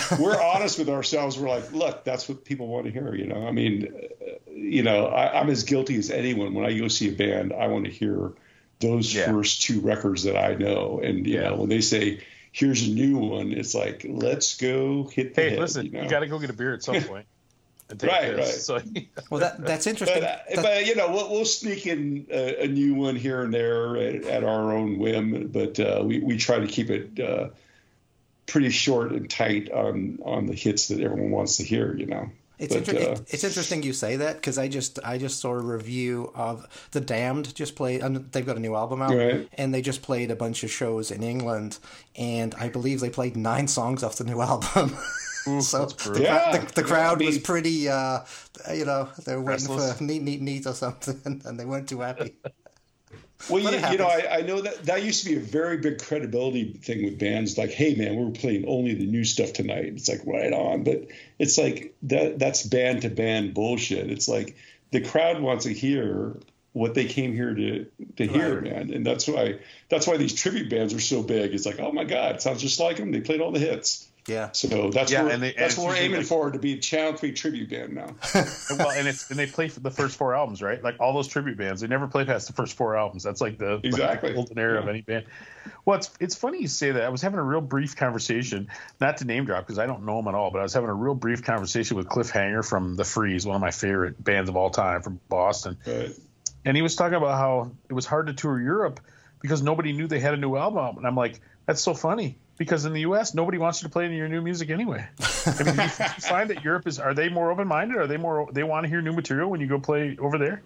we're honest with ourselves. We're like, look, that's what people want to hear. You know, I mean, uh, you know, I, I'm as guilty as anyone. When I go see a band, I want to hear those Yeah. first two records that I know. And you Yeah. know, when they say, "Here's a new one," it's like, let's go hit the Hey, head, listen, you, know? you got to go get a beer at some point. And take Right, this. So, Well, that that's interesting. But, uh, That- but you know, we'll, we'll sneak in a, a new one here and there at, at our own whim. But uh, we we try to keep it uh, pretty short and tight on on the hits that everyone wants to hear. You know. It's But, inter- uh, it- it's interesting you say that because I just I just saw a review of the Damned just played and they've got a new album out Right. and they just played a bunch of shows in England and I believe they played nine songs off the new album. so the, Yeah. the, the crowd I mean- was pretty uh, you know they were waiting Restless. for neat neat neat or something and they weren't too happy. Well, you, you know. I, I know that that used to be a very big credibility thing with bands. Like, hey, man, we're playing only the new stuff tonight. It's like right on, but it's like that. That's band to band bullshit. It's like the crowd wants to hear what they came here to to hear, Right. man. And that's why that's why these tribute bands are so big. It's like, oh my god, it sounds just like them. They played all the hits. Yeah. So that's Yeah, where, and they- that's it's what we're usually aiming like- for to be a Channel Three tribute band now. And, well, and it's and they play for the first four albums, right? Like all those tribute bands, they never play past the first four albums. That's like the Exactly. the golden era of any band. Well, it's it's funny you say that. I was having a real brief conversation, not to name drop because I don't know him at all, but I was having a real brief conversation with Clif Hanger from the Freeze, one of my favorite bands of all time from Boston, But and he was talking about how it was hard to tour Europe because nobody knew they had a new album, and I'm like, that's so funny. Because in the U.S., nobody wants you to play any of your new music anyway. I mean, do you find that Europe is are they more open minded? Are they more they want to hear new material when you go play over there?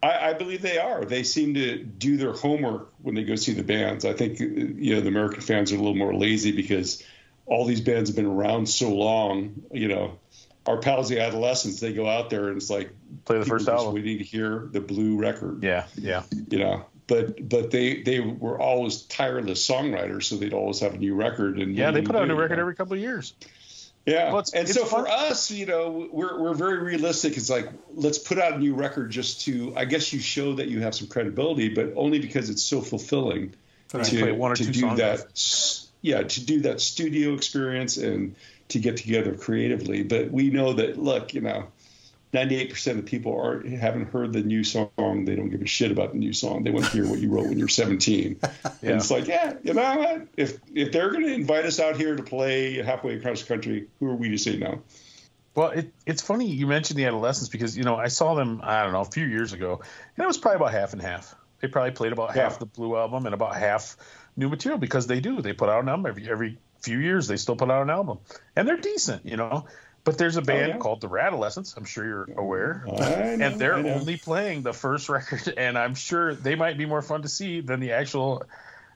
I, I believe they are. They seem to do their homework when they go see the bands. I think you know the American fans are a little more lazy because all these bands have been around so long. You know, our pals the Adolescents, they go out there and it's like Play the first are just album. waiting to hear the blue record. Yeah, yeah. You know, but but they they were always tireless songwriters, so they'd always have a new record. And Yeah, they put out a new record every couple of years. Yeah, Well, it's- and it's so fun- for us, you know, we're we're very realistic. It's like let's put out a new record just to, I guess, you show that you have some credibility, but only because it's so fulfilling Right. to, one or to two do songs that. off. Yeah, to do that studio experience and to get together creatively. But we know that look, you know, 98% of people are haven't heard the new song. They don't give a shit about the new song. They want to hear what you wrote when you're 17. Yeah. And it's like, yeah, you know what? If if they're going to invite us out here to play halfway across the country, who are we to say no? Well, it, it's funny you mentioned the Adolescents because you know I saw them I don't know a few years ago, and it was probably about half and half. They probably played about Yeah. half the Blue album and about half new material because they do. They put out an album every every few years. They still put out an album, and they're decent, you know. But there's a band yeah. called the Radolescents. I'm sure you're aware. Know, and they're only playing the first record, and I'm sure they might be more fun to see than the actual.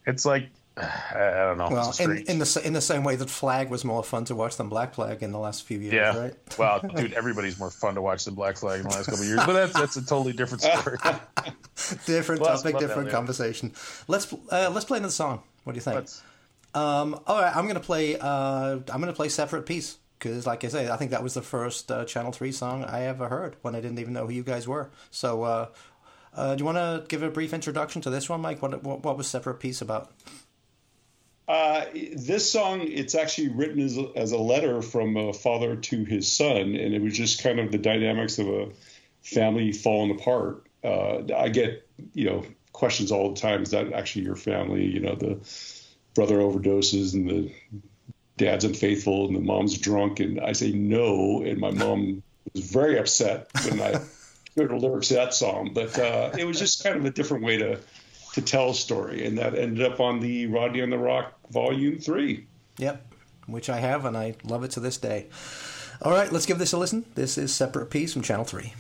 It's like I don't know. Well, in, in the in the same way that Flag was more fun to watch than Black Flag in the last few years, Yeah. right? Well, dude, everybody's more fun to watch than Black Flag in the last couple of years, but that's that's a totally different story. Different Well, topic, different conversation. Let's uh, let's play another song. What do you think? Um, all right, I'm gonna play. Uh, I'm gonna play "Separate Piece" because, like I say, I think that was the first uh, Channel Three song I ever heard when I didn't even know who you guys were. So, uh, uh, do you want to give a brief introduction to this one, Mike? What what, what was "Separate Piece" about? Uh, this song, it's actually written as a, as a letter from a father to his son, and it was just kind of the dynamics of a family falling apart. Uh, I get, you know, questions all the time. Is that actually your family? You know, the brother overdoses and the dad's unfaithful and the mom's drunk, and I say no, and my mom was very upset when I heard the lyrics to that song. But uh, it was just kind of a different way to to tell a story, and that ended up on the Rodney on the ROQ Volume Three. Yep, which I have, and I love it to this day. All right, let's give this a listen. This is "Separate Piece" from Channel Three.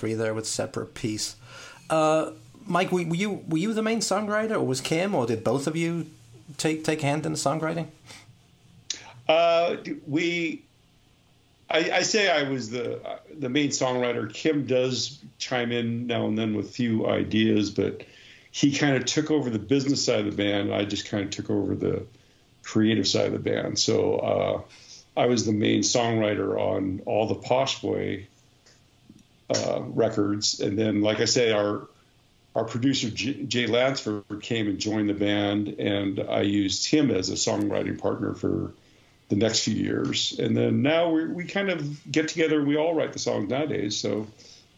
Three there with separate piece. Uh, Mike, were, you were you the main songwriter, or was Kim, or did both of you take take a hand in the songwriting? Uh, we, I, I say I was the the main songwriter. Kim does chime in now and then with a few ideas, but he kind of took over the business side of the band. I just kind of took over the creative side of the band. So uh, I was the main songwriter on all the Posh Boy uh, records, and then, like I say, our our producer J- Jay Lansford came and joined the band, and I used him as a songwriting partner for the next few years. And then now we we kind of get together and we all write the songs nowadays. So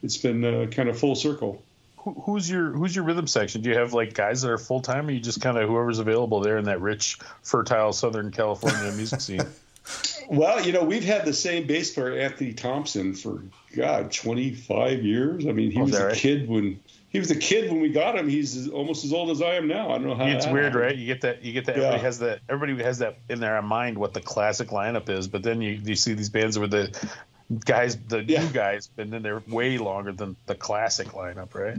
it's been uh, kind of full circle. Who, who's your who's your rhythm section? Do you have like guys that are full time, or you just kind of whoever's available there in that rich, fertile Southern California music scene? Well, you know, we've had the same bass player, Anthony Thompson, for God, 25 years. I mean, he Oh, was a right? kid when he was a kid when we got him. He's almost as old as I am now. I don't know how. it's weird, happened. right? You get that. You get that. Yeah. Everybody has that. Everybody has that in their mind what the classic lineup is, but then you you see these bands where the guys, the Yeah. new guys, and then they're way longer than the classic lineup, right?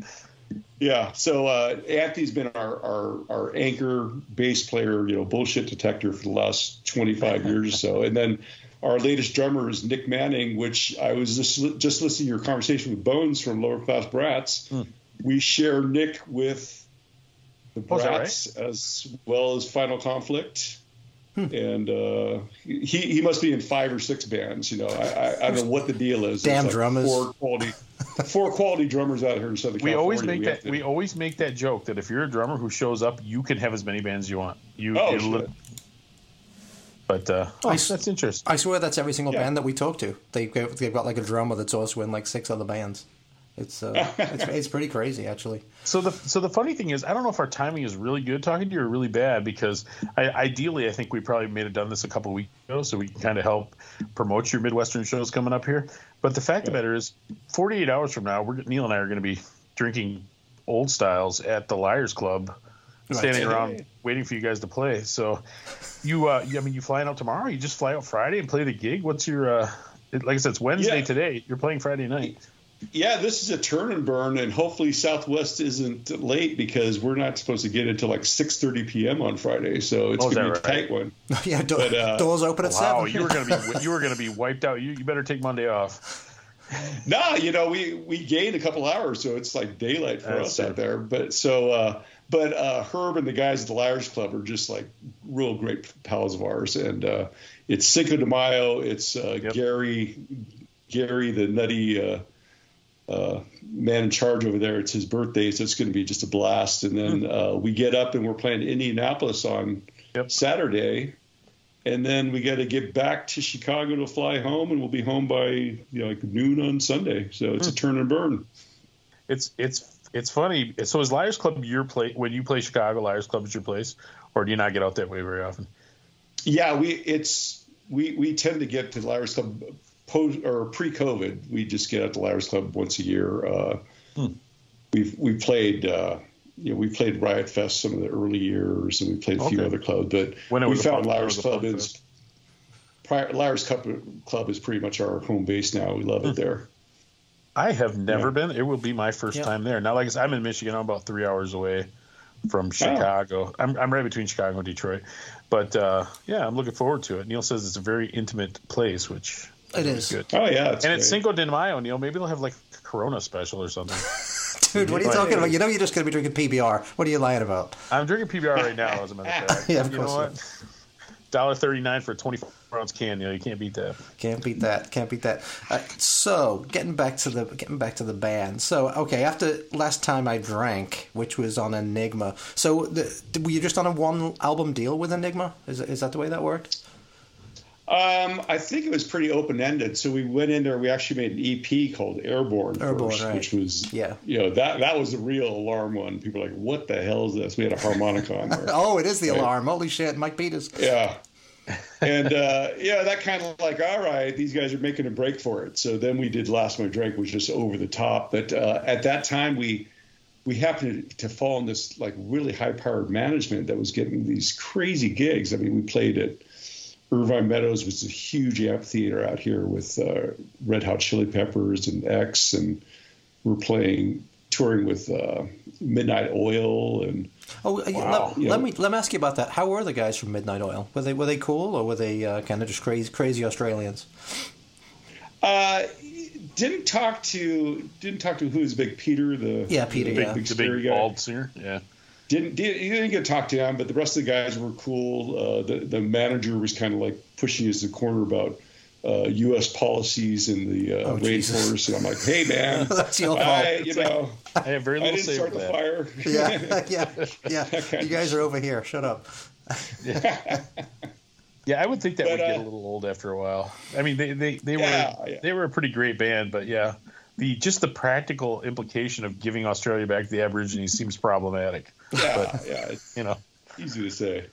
Yeah. So uh, Anthony's been our, our our anchor bass player, you know, bullshit detector for the last 25 years or so. And then our latest drummer is Nick Manning, which I was just just listening to your conversation with Bones from Lower Class Brats. We share Nick with the Oh, right? Brats as well as Final Conflict. And uh, he he must be in five or six bands. You know, I, I, I don't know what the deal is. Damn There's drummers. Four quality, four quality drummers out here in Southern We California. always make have that. to- We always make that joke that if you're a drummer who shows up, you can have as many bands as you want. You. Oh, you li- but uh, oh, I s- that's interesting. I swear that's every single Yeah. band that we talk to. They they've got like a drummer that's also in like six other bands. It's uh, it's, it's pretty crazy actually. So the so the funny thing is, I don't know if our timing is really good talking to you or really bad because I, ideally, I think we probably may have done this a couple of weeks ago, so we can kind of help promote your Midwestern shows coming up here. But the fact of the matter is, 48 hours from now, we're Neil and I are going to be drinking old styles at the Liars Club, standing around waiting for you guys to play. So you, uh, you, I mean, you flying out tomorrow? You just fly out Friday and play the gig? What's your uh, it- like I said, it's Wednesday Yeah. today. You're playing Friday night. Yeah, this is a turn and burn, and hopefully Southwest isn't late because we're not supposed to get until like 6:30 p.m. on Friday, so it's Oh, gonna be a right? tight one. yeah, do- But, uh, doors open at Wow, seven. you were gonna be you were gonna be wiped out. You, you better take Monday off. No, you know we we gained a couple hours, so it's like daylight for That's us true. out there. But so, uh, but uh, Herb and the guys at the Liars Club are just like real great pals of ours, and uh, it's Cinco de Mayo. It's uh, Yep. Gary, Gary, the nutty. Uh, man in charge over there. It's his birthday, so it's going to be just a blast. And then uh, we get up and we're playing Indianapolis on Yep. Saturday, and then we got to get back to Chicago to fly home, and we'll be home by you know, like noon on Sunday. So it's a turn and burn. It's it's it's funny. So is Liars Club your place when you play Chicago? Liars Club is your place, or do you not get out that way very often? Yeah, we it's we we tend to get to Liars Club post or pre-COVID. We just get at the Liars Club once a year. Uh, We've we played. Uh, you know, we played Riot Fest some of the early years, and we played a few Okay. other clubs. But When we found punk- Liars it was a Club is fest. prior, Liars Club, Club is pretty much our home base now. We love it there. I have never Yeah. been. It will be my first Yeah. time there. Now, like I said, I'm in Michigan. I'm about three hours away from Chicago. I'm I'm right between Chicago and Detroit. But uh, yeah, I'm looking forward to it. Neil says it's a very intimate place, which It is is. good. Oh yeah, it's and it's great. Cinco de Mayo, Neil. Maybe they'll have like a Corona special or something. Dude, what are you Right. talking about? You know you're just going to be drinking PBR. What are you lying about? I'm drinking PBR right now, as a matter of fact. Yeah, of you know course what? Dollar thirty nine for a 24 ounce can. You know, you can't beat that. Can't beat that. Can't beat that. Uh, so, getting back to the getting back to the band. So, okay, after last time I drank, which was on Enigma. So, the, were you just on a one album deal with Enigma? Is is that the way that worked? Um, I think it was pretty open ended. So we went in there. We actually made an EP called Airborne, Airborne, first, right. which was Yeah. you know that that was the real alarm one. People were like, "What the hell is this?" We had a harmonica on there. Oh, it is the Right. alarm. Holy shit, Mike Peters. Yeah. and uh, yeah, that kind of like, all right, these guys are making a break for it. So then we did Last One Drink, which was just over the top. But uh, at that time, we we happened to, to fall in this like really high powered management that was getting these crazy gigs. I mean, we played at Irvine Meadows, was a huge amphitheater out here with uh, Red Hot Chili Peppers and X, and we're playing touring with uh, Midnight Oil and Oh, uh, Wow. let, Yeah. let me let me ask you about that. How were the guys from Midnight Oil? Were they were they cool or were they uh, kind of just crazy crazy Australians? Uh, didn't talk to didn't talk to who's big Peter the Yeah, Peter, the big, yeah. big The big bald singer. Yeah. Didn't did, he didn't get to talk to him, but the rest of the guys were cool. Uh, the the manager was kind of like pushing us in the corner about uh, U.S. policies in the uh, Oh, rainforest, and I'm like, hey man, That's your fault. I, you know, I have very I didn't start the that. fire. Yeah, yeah, yeah. You guys are over here. Shut up. Yeah, I would think that But, would get uh, a little old after a while. I mean, they they, they Yeah, were yeah. they were a pretty great band, but yeah, the just the practical implication of giving Australia back to the Aborigines seems problematic. Yeah, yeah, it's You know, easy to say.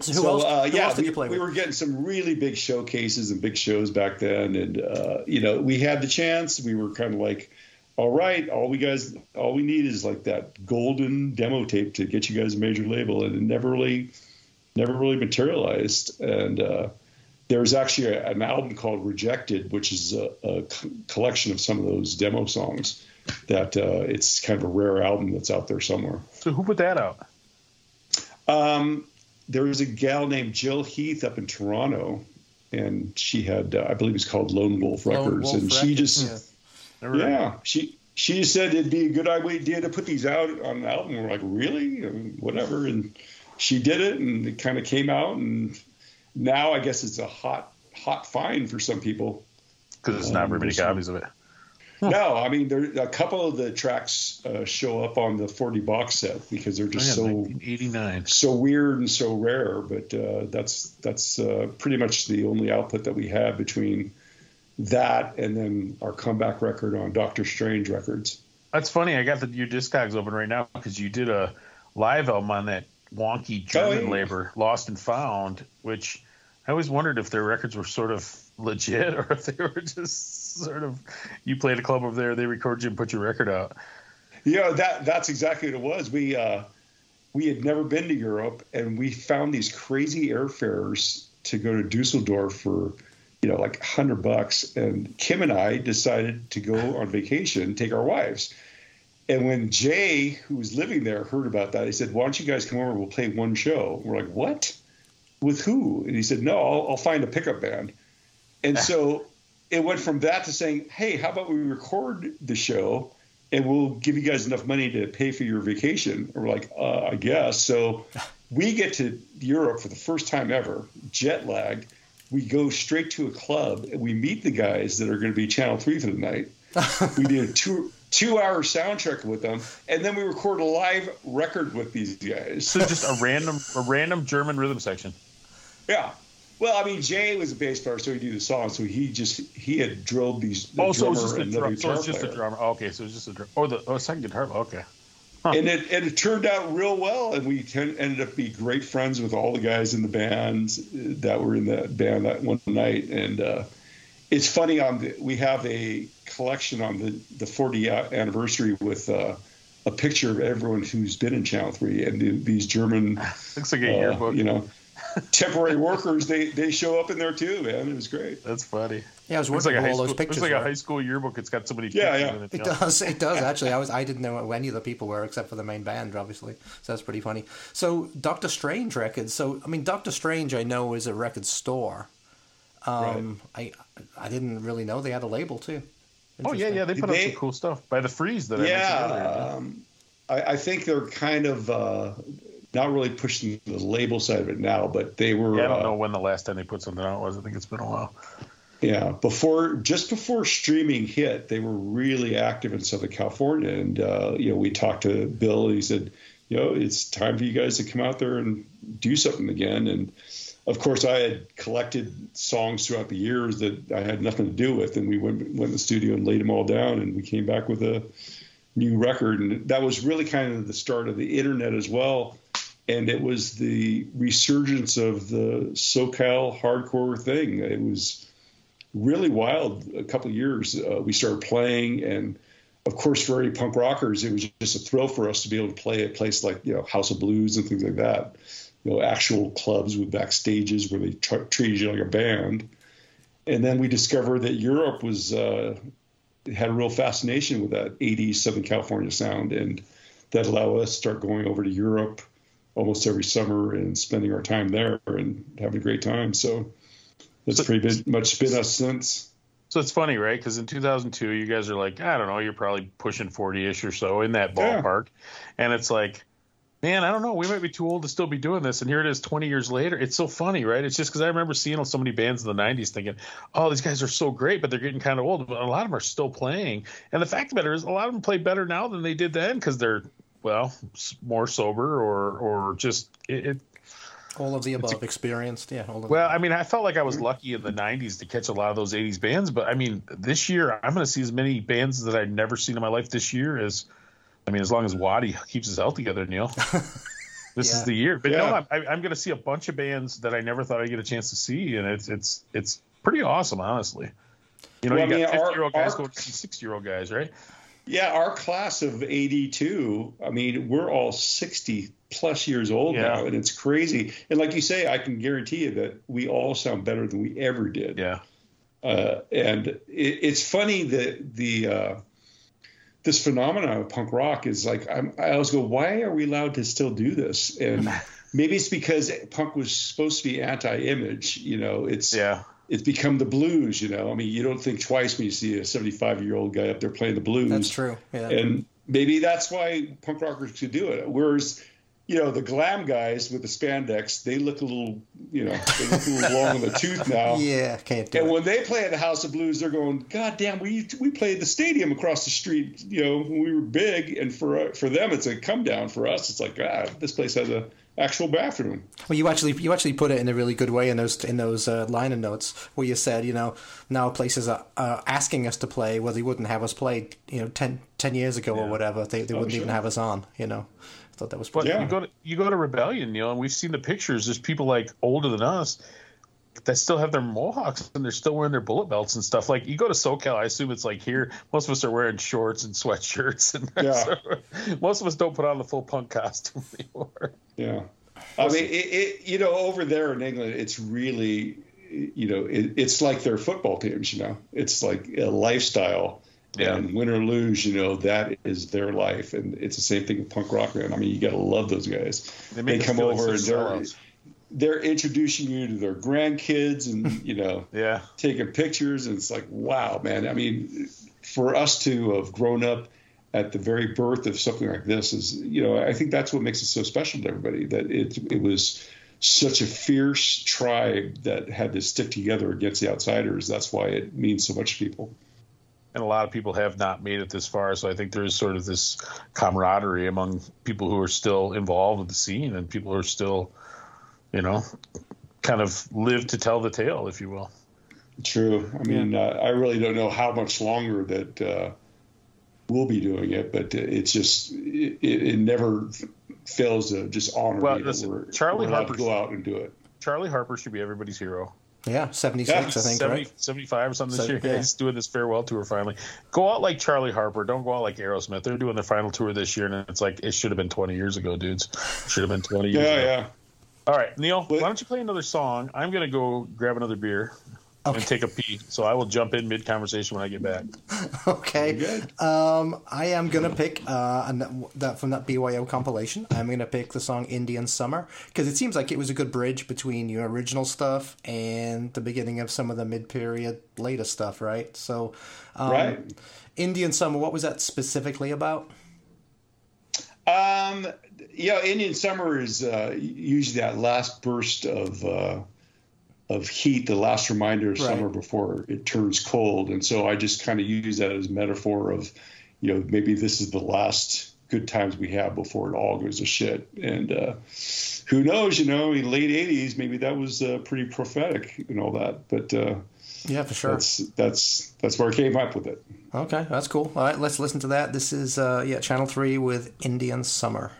So who so else? uh, who yeah, else did we, you play we were getting some really big showcases and big shows back then, and uh, you know we had the chance. We were kind of like, all right, all we guys, all we need is like that golden demo tape to get you guys a major label, and it never really, never really materialized. And uh, there was actually a, an album called Rejected, which is a collection of some of those demo songs. That uh, it's kind of a rare album that's out there somewhere. so who put that out? Um, there was a gal named Jill Heath up in Toronto, and she had, uh, I believe it's called Lone Wolf Lone Records, Wolf and she Records, just, Never yeah, she she said it'd be a good idea to put these out on an album. We're like, really, I mean, whatever, and she did it, and it kind of came out, and now I guess it's a hot hot find for some people. because there's not Um, very many copies of it. No, I mean, there a couple of the tracks uh, show up on the 40 box set because they're Oh, just yeah, so 1989. so weird and so rare, but uh, that's that's uh, pretty much the only output that we have between that and then our comeback record on Doctor Strange Records. That's funny. I got the, your Discogs open right now because you did a live album on that wonky German Oh, yeah. labor, Lost and Found, which I always wondered if their records were sort of legit or if they were just sort of you played a club over there, they record you and put your record out. Yeah, that that's exactly what it was. We uh, we had never been to Europe, and we found these crazy airfares to go to Dusseldorf for you know like hundred bucks. And Kim and I decided to go on vacation, take our wives. And when Jay, who was living there, heard about that, he said, "Why don't you guys come over? We'll play one show." We're like, "What? With who?" And he said, "No, I'll, I'll find a pickup band." And so it went from that to saying, "Hey, how about we record the show and we'll give you guys enough money to pay for your vacation?" And we're like, uh, "I guess." So we get to Europe for the first time ever, jet lagged. We go straight to a club and we meet the guys that are going to be Channel Three for the night. we did a two two hour sound check with them, and then we record a live record with these guys. So just a random a random German rhythm section. Yeah. Well, I mean, Jay was a bass player, so he do the song. So he just he had drilled these. The Oh, so drummer it's just the and drum. So it's just the player. drummer. Oh, okay, so it's just the drum. Oh, the oh, second guitar. Okay. and it and it turned out real well, and we ten, ended up being great friends with all the guys in the band that were in that band that one night. And uh, it's funny on the, we have a collection on the the 40 anniversary with uh, a picture of everyone who's been in Channel Three, and the, these German, Looks like a uh, yearbook. you know, temporary workers. They they show up in there too, man. It was great. That's funny. Yeah, I was Looks working like a with high those school. pictures. Looks like a high school yearbook. It's got so many Yeah, pictures yeah. in it. It does. It does actually. I was. I didn't know who any of the people were except for the main band, obviously. So that's pretty funny. So Doctor Strange records. So I mean, Doctor Strange, I know is a record store. Um, I I didn't really know they had a label too. Oh yeah, yeah. They put out some cool stuff by the freeze that I mentioned Yeah, earlier. um, I, I think they're kind of uh, not really pushing the label side of it now, but they were. Yeah, I don't uh, know when the last time they put something out was. I think it's been a while. Yeah, before just before streaming hit, they were really active in Southern California, and uh, you know we talked to Bill, and he said, you know, it's time for you guys to come out there and do something again. And of course, I had collected songs throughout the years that I had nothing to do with, and we went went in the studio and laid them all down, and we came back with a new record, and that was really kind of the start of the internet as well. And it was the resurgence of the SoCal hardcore thing. It was really wild. A couple years, uh, we started playing, and of course, for any punk rockers, it was just a thrill for us to be able to play at a place like you know House of Blues and things like that. You know, actual clubs with backstages where they t- treated you like a band. And then we discovered that Europe was uh, had a real fascination with that 80s Southern California sound, and that allowed us to start going over to Europe almost every summer and spending our time there and having a great time. So that's so, pretty much been us since. So it's funny, right? Because in 2002, you guys are like, I don't know, you're probably pushing 40 ish or so in that ballpark. Yeah. And it's like, man, I don't know, we might be too old to still be doing this. And here it is 20 years later. It's so funny, right? It's just because I remember seeing so many bands in the 90s thinking, oh, these guys are so great, but they're getting kind of old. But a lot of them are still playing. And the fact of the matter is, a lot of them play better now than they did then because they're, well, more sober or, or just, it, it all of the above, a, experienced, yeah. well, I mean, I felt like I was lucky in the '90s to catch a lot of those '80s bands, but I mean, this year I'm going to see as many bands that I've never seen in my life this year as, I mean, as long as Wattie keeps his health together, Neil. this yeah. is the year. But yeah. no, I'm, I'm going to see a bunch of bands that I never thought I'd get a chance to see, and it's it's it's pretty awesome, honestly. You know, well, you got 50 year old guys our, going to see 60 year old guys, right? Yeah, our class of 82, I mean, we're all 60 plus years old yeah. now, and it's crazy. And like you say, I can guarantee you that we all sound better than we ever did. Yeah. Uh, and it, it's funny that the uh, this phenomenon of punk rock is like I'm, I always go, why are we allowed to still do this? And maybe it's because punk was supposed to be anti-image. You know, it's yeah it's become the blues. You know, I mean, you don't think twice when you see a 75 year old guy up there playing the blues. That's true. Yeah. And maybe that's why punk rockers could do it. Whereas, you know, the glam guys with the spandex, they look a little, you know, they look a little long in the tooth now. Yeah, can't do And it. when they play at the House of Blues, they're going, God damn, we we played the stadium across the street, you know, when we were big. And for for them, it's a come down. For us, it's like, ah, this place has a actual bathroom. Well, you actually you actually put it in a really good way in those in those uh, liner notes where you said, you know, now places are uh, asking us to play where they wouldn't have us play, you know, 10, 10 years ago yeah. or whatever. They they oh, wouldn't sure. even have us on, you know. I thought that was. But yeah. you go to you go to Rebellion, you know, and we've seen the pictures. There's people like older than us that still have their mohawks and they're still wearing their bullet belts and stuff. Like you go to SoCal, I assume it's like here. Most of us are wearing shorts and sweatshirts, and yeah. so most of us don't put on the full punk costume anymore. Yeah. I mean, it, it, you know, over there in England, it's really, you know, it, it's like their football teams. You know, it's like a lifestyle. Yeah. And win or lose, you know, that is their life, and it's the same thing with punk rock. Man, I mean, you got to love those guys. They, they come over and they're, they're introducing you to their grandkids, and you know, yeah, taking pictures, and it's like, wow, man. I mean, for us to have grown up at the very birth of something like this is, you know, I think that's what makes it so special to everybody that it it was such a fierce tribe that had to stick together against the outsiders. That's why it means so much to people. And a lot of people have not made it this far, so I think there is sort of this camaraderie among people who are still involved with the scene and people who are still, you know, kind of live to tell the tale, if you will. True. I mean, yeah. uh, I really don't know how much longer that. Uh, will be doing it, but it's just it, it never fails to just honor well, me listen, we're, Charlie we're Harper go out and do it. Charlie Harper should be everybody's hero. Yeah, 76, yeah. I think, 70, right? 75 or something this year. Yeah. He's doing this farewell tour finally. Go out like Charlie Harper. Don't go out like Aerosmith. They're doing their final tour this year, and it's like, it should have been 20 years ago, dudes. should have been 20 years yeah, ago. Yeah, All right, Neil, but, why don't you play another song? I'm going to go grab another beer okay. and take a pee. So I will jump in mid conversation when I get back. okay. Um, I am gonna pick uh, that from that BYO compilation. I'm gonna pick the song "Indian Summer" because it seems like it was a good bridge between your original stuff and the beginning of some of the mid period later stuff. Right. So, um, right. Indian Summer. What was that specifically about? Um, yeah, Indian Summer is uh, usually that last burst of. Uh, of heat, the last reminder of right. summer before it turns cold. And so I just kind of use that as metaphor of, you know, maybe this is the last good times we have before it all goes to shit. And uh, who knows, you know, in the late '80s, maybe that was uh, pretty prophetic and all that. But uh, Yeah, for sure. that's that's that's where I came up with it. Okay, that's cool. All right, let's listen to that. This is uh, yeah, Channel Three with Indian Summer.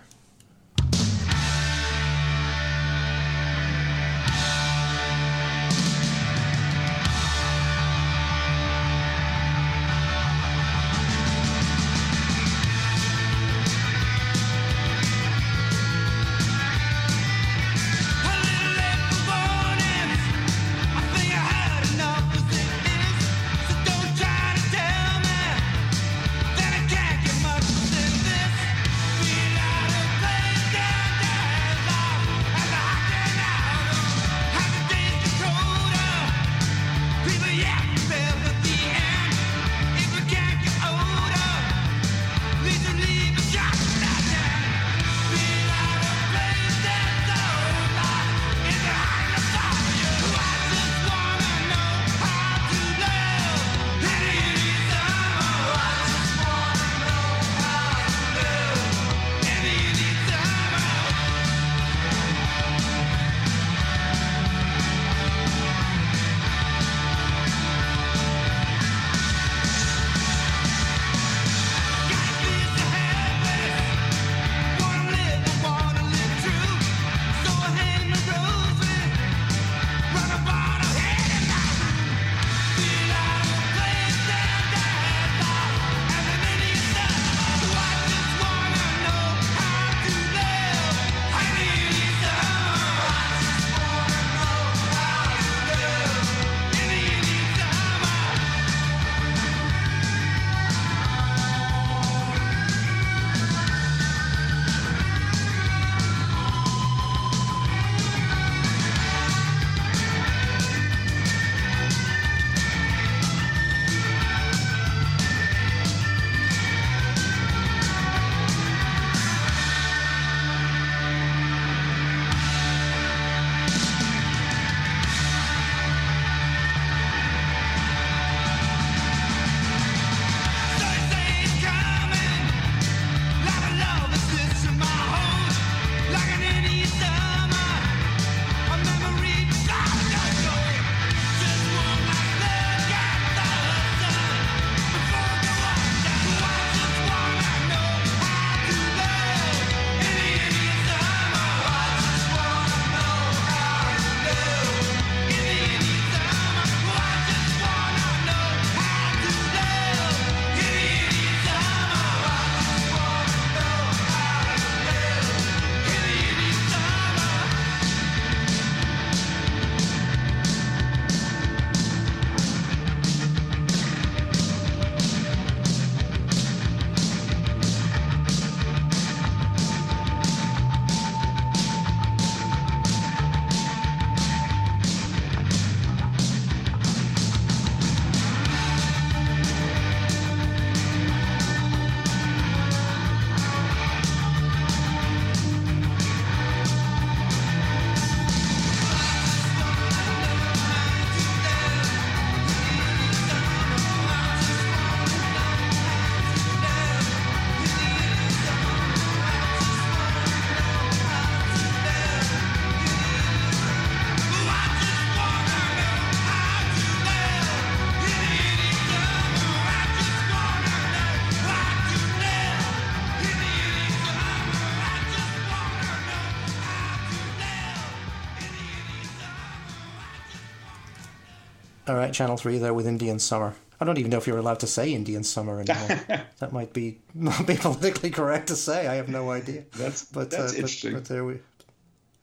All right, Channel Three there with Indian Summer. I don't even know if you're allowed to say Indian Summer anymore. that might be not be politically correct to say. I have no idea. That's but that's uh, interesting. But, but there we,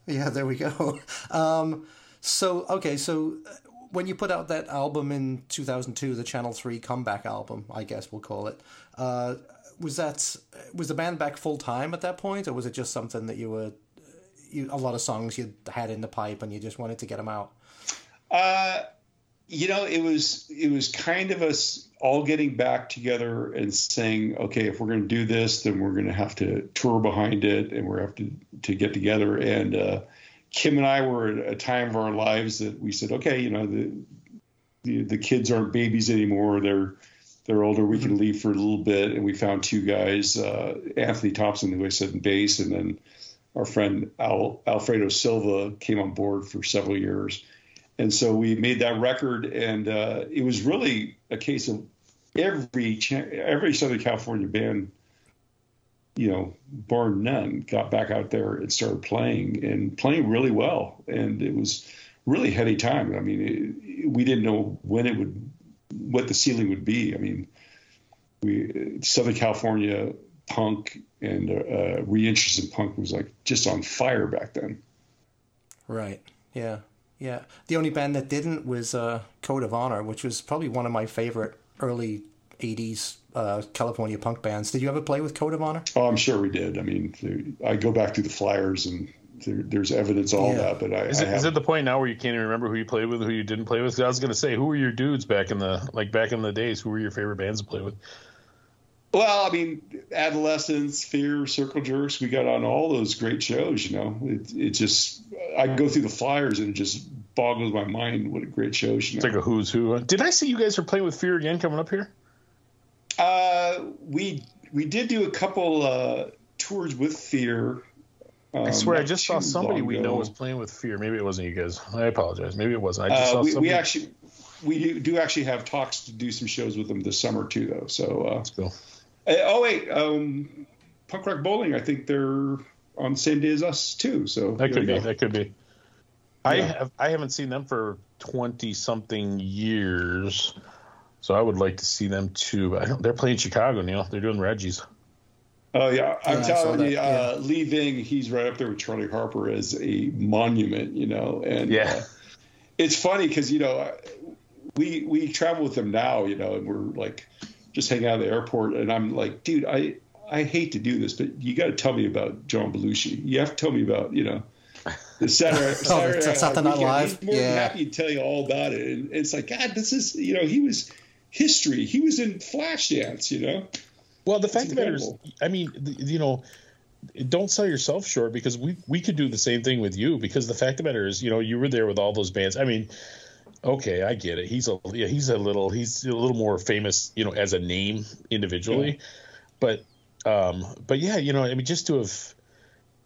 yeah, there we go. Um, so okay, so uh, when you put out that album in 2002, the Channel Three comeback album, I guess we'll call it. Uh, was that was the band back full time at that point, or was it just something that you were you, a lot of songs you had in the pipe and you just wanted to get them out? Uh, you know, it was it was kind of us all getting back together and saying, okay, if we're going to do this, then we're going to have to tour behind it, and we're have to to get together. And uh, Kim and I were at a time of our lives that we said, okay, you know, the the, the kids aren't babies anymore; they're they're older. We can leave for a little bit, and we found two guys: uh, Anthony Thompson, who I said in bass, and then our friend Al, Alfredo Silva came on board for several years. And so we made that record, and uh, it was really a case of every every Southern California band, you know, bar none, got back out there and started playing and playing really well. And it was really heady time. I mean, it, we didn't know when it would, what the ceiling would be. I mean, we Southern California punk and uh, reinterest in punk was like just on fire back then. Right. Yeah. Yeah. The only band that didn't was uh, Code of Honor, which was probably one of my favorite early 80s uh, California punk bands. Did you ever play with Code of Honor? Oh, I'm sure we did. I mean, I go back through the flyers and there, there's evidence all yeah. that. But I, is, it, I is it the point now where you can't even remember who you played with, who you didn't play with? I was going to say, who were your dudes back in the like back in the days? Who were your favorite bands to play with? Well, I mean, Adolescence, Fear, Circle Jerks, we got on all those great shows, you know. It, it just, I go through the flyers and it just boggles my mind what a great show. You know? It's like a who's who. Did I see you guys are playing with Fear again coming up here? Uh, we we did do a couple uh, tours with Fear. Um, I swear, I just saw somebody we know was playing with Fear. Maybe it wasn't you guys. I apologize. Maybe it wasn't. I just uh, saw we, somebody. we actually we do actually have talks to do some shows with them this summer too, though. So uh, That's cool. Uh, oh wait, um, Punk Rock Bowling. I think they're on the same day as us too. So that could be. Go. That could be. I have I haven't seen them for twenty something years, so I would like to see them too. I don't, they're playing Chicago, Neil. They're doing Reggie's. Oh yeah, I'm yeah, telling you, uh, Lee Ving, he's right up there with Charlie Harper as a monument, you know. And yeah, uh, it's funny because you know we we travel with them now, you know, and we're like just hanging out at the airport, and I'm like, dude, I I hate to do this, but you got to tell me about John Belushi. You have to tell me about you know the Saturday, Saturday oh, Saturday Night Live. He's more yeah. than happy to tell you all about it. And it's like, God, this is you know, he was history. He was in Flashdance, you know. Well, the fact of the matter is, I mean, you know, don't sell yourself short because we we could do the same thing with you because the fact of the matter is, you know, you were there with all those bands. I mean, okay, I get it. He's a yeah, he's a little he's a little more famous, you know, as a name individually, yeah. but um, but yeah, you know, I mean, just to have.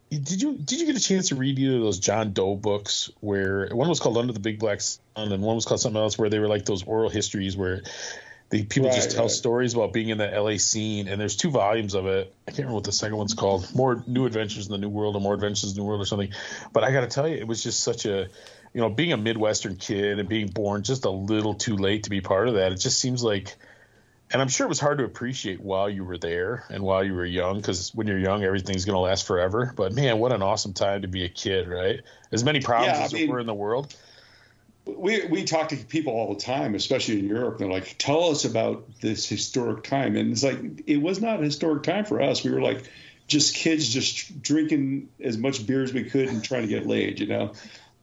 Did you did you get a chance to read either of those John Doe books where one was called Under the Big Black Sun and one was called something else where they were like those oral histories where the people right, just tell right. stories about being in the LA scene and there's two volumes of it. I can't remember what the second one's called. More New Adventures in the New World or More Adventures in the New World or something. But I got to tell you, it was just such a you know, being a Midwestern kid and being born just a little too late to be part of that, it just seems like, and I'm sure it was hard to appreciate while you were there and while you were young, because when you're young, everything's going to last forever. But man, what an awesome time to be a kid, right? As many problems yeah, as mean, there were in the world. We, we talk to people all the time, especially in Europe. They're like, tell us about this historic time. And it's like, it was not a historic time for us. We were like, just kids just drinking as much beer as we could and trying to get laid, you know.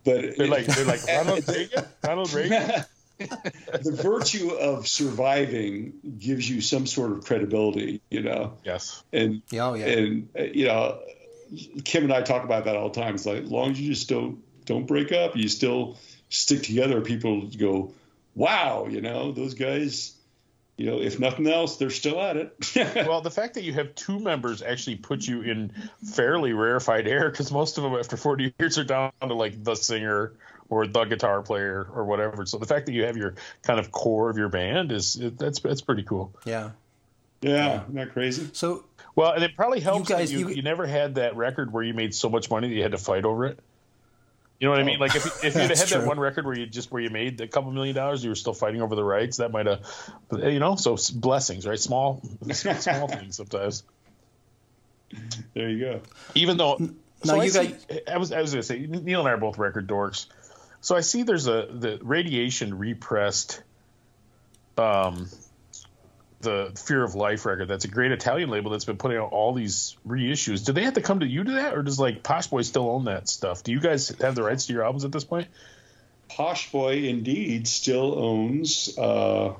But they're like they're like Ronald Reagan. Ronald Reagan. the virtue of surviving gives you some sort of credibility, you know. Yes. And oh, yeah. and uh, you know, Kim and I talk about that all the time. It's like as long as you just don't don't break up, you still stick together. People go, wow, you know, those guys you know, if nothing else, they're still at it. well, the fact that you have two members actually put you in fairly rarefied air because most of them after 40 years are down to like the singer or the guitar player or whatever. So the fact that you have your kind of core of your band is that's that's pretty cool. Yeah. Yeah, yeah. isn't that crazy? So well, and it probably helps you guys, you, you, you never had that record where you made so much money that you had to fight over it. You know what I mean? Like if if you'd had true. that one record where you just where you made a couple million dollars, you were still fighting over the rights. That might have, you know, so blessings, right? Small, small things sometimes. There you go. Even though, no, so you I, see, guys... I was I was gonna say Neil and I are both record dorks, so I see there's a the radiation repressed, um, the Fear of Life record. That's a great Italian label that's been putting out all these reissues. Do they have to come to you to that, or does like Posh Boy still own that stuff? Do you guys have the rights to your albums at this point? Posh Boy indeed still owns, uh,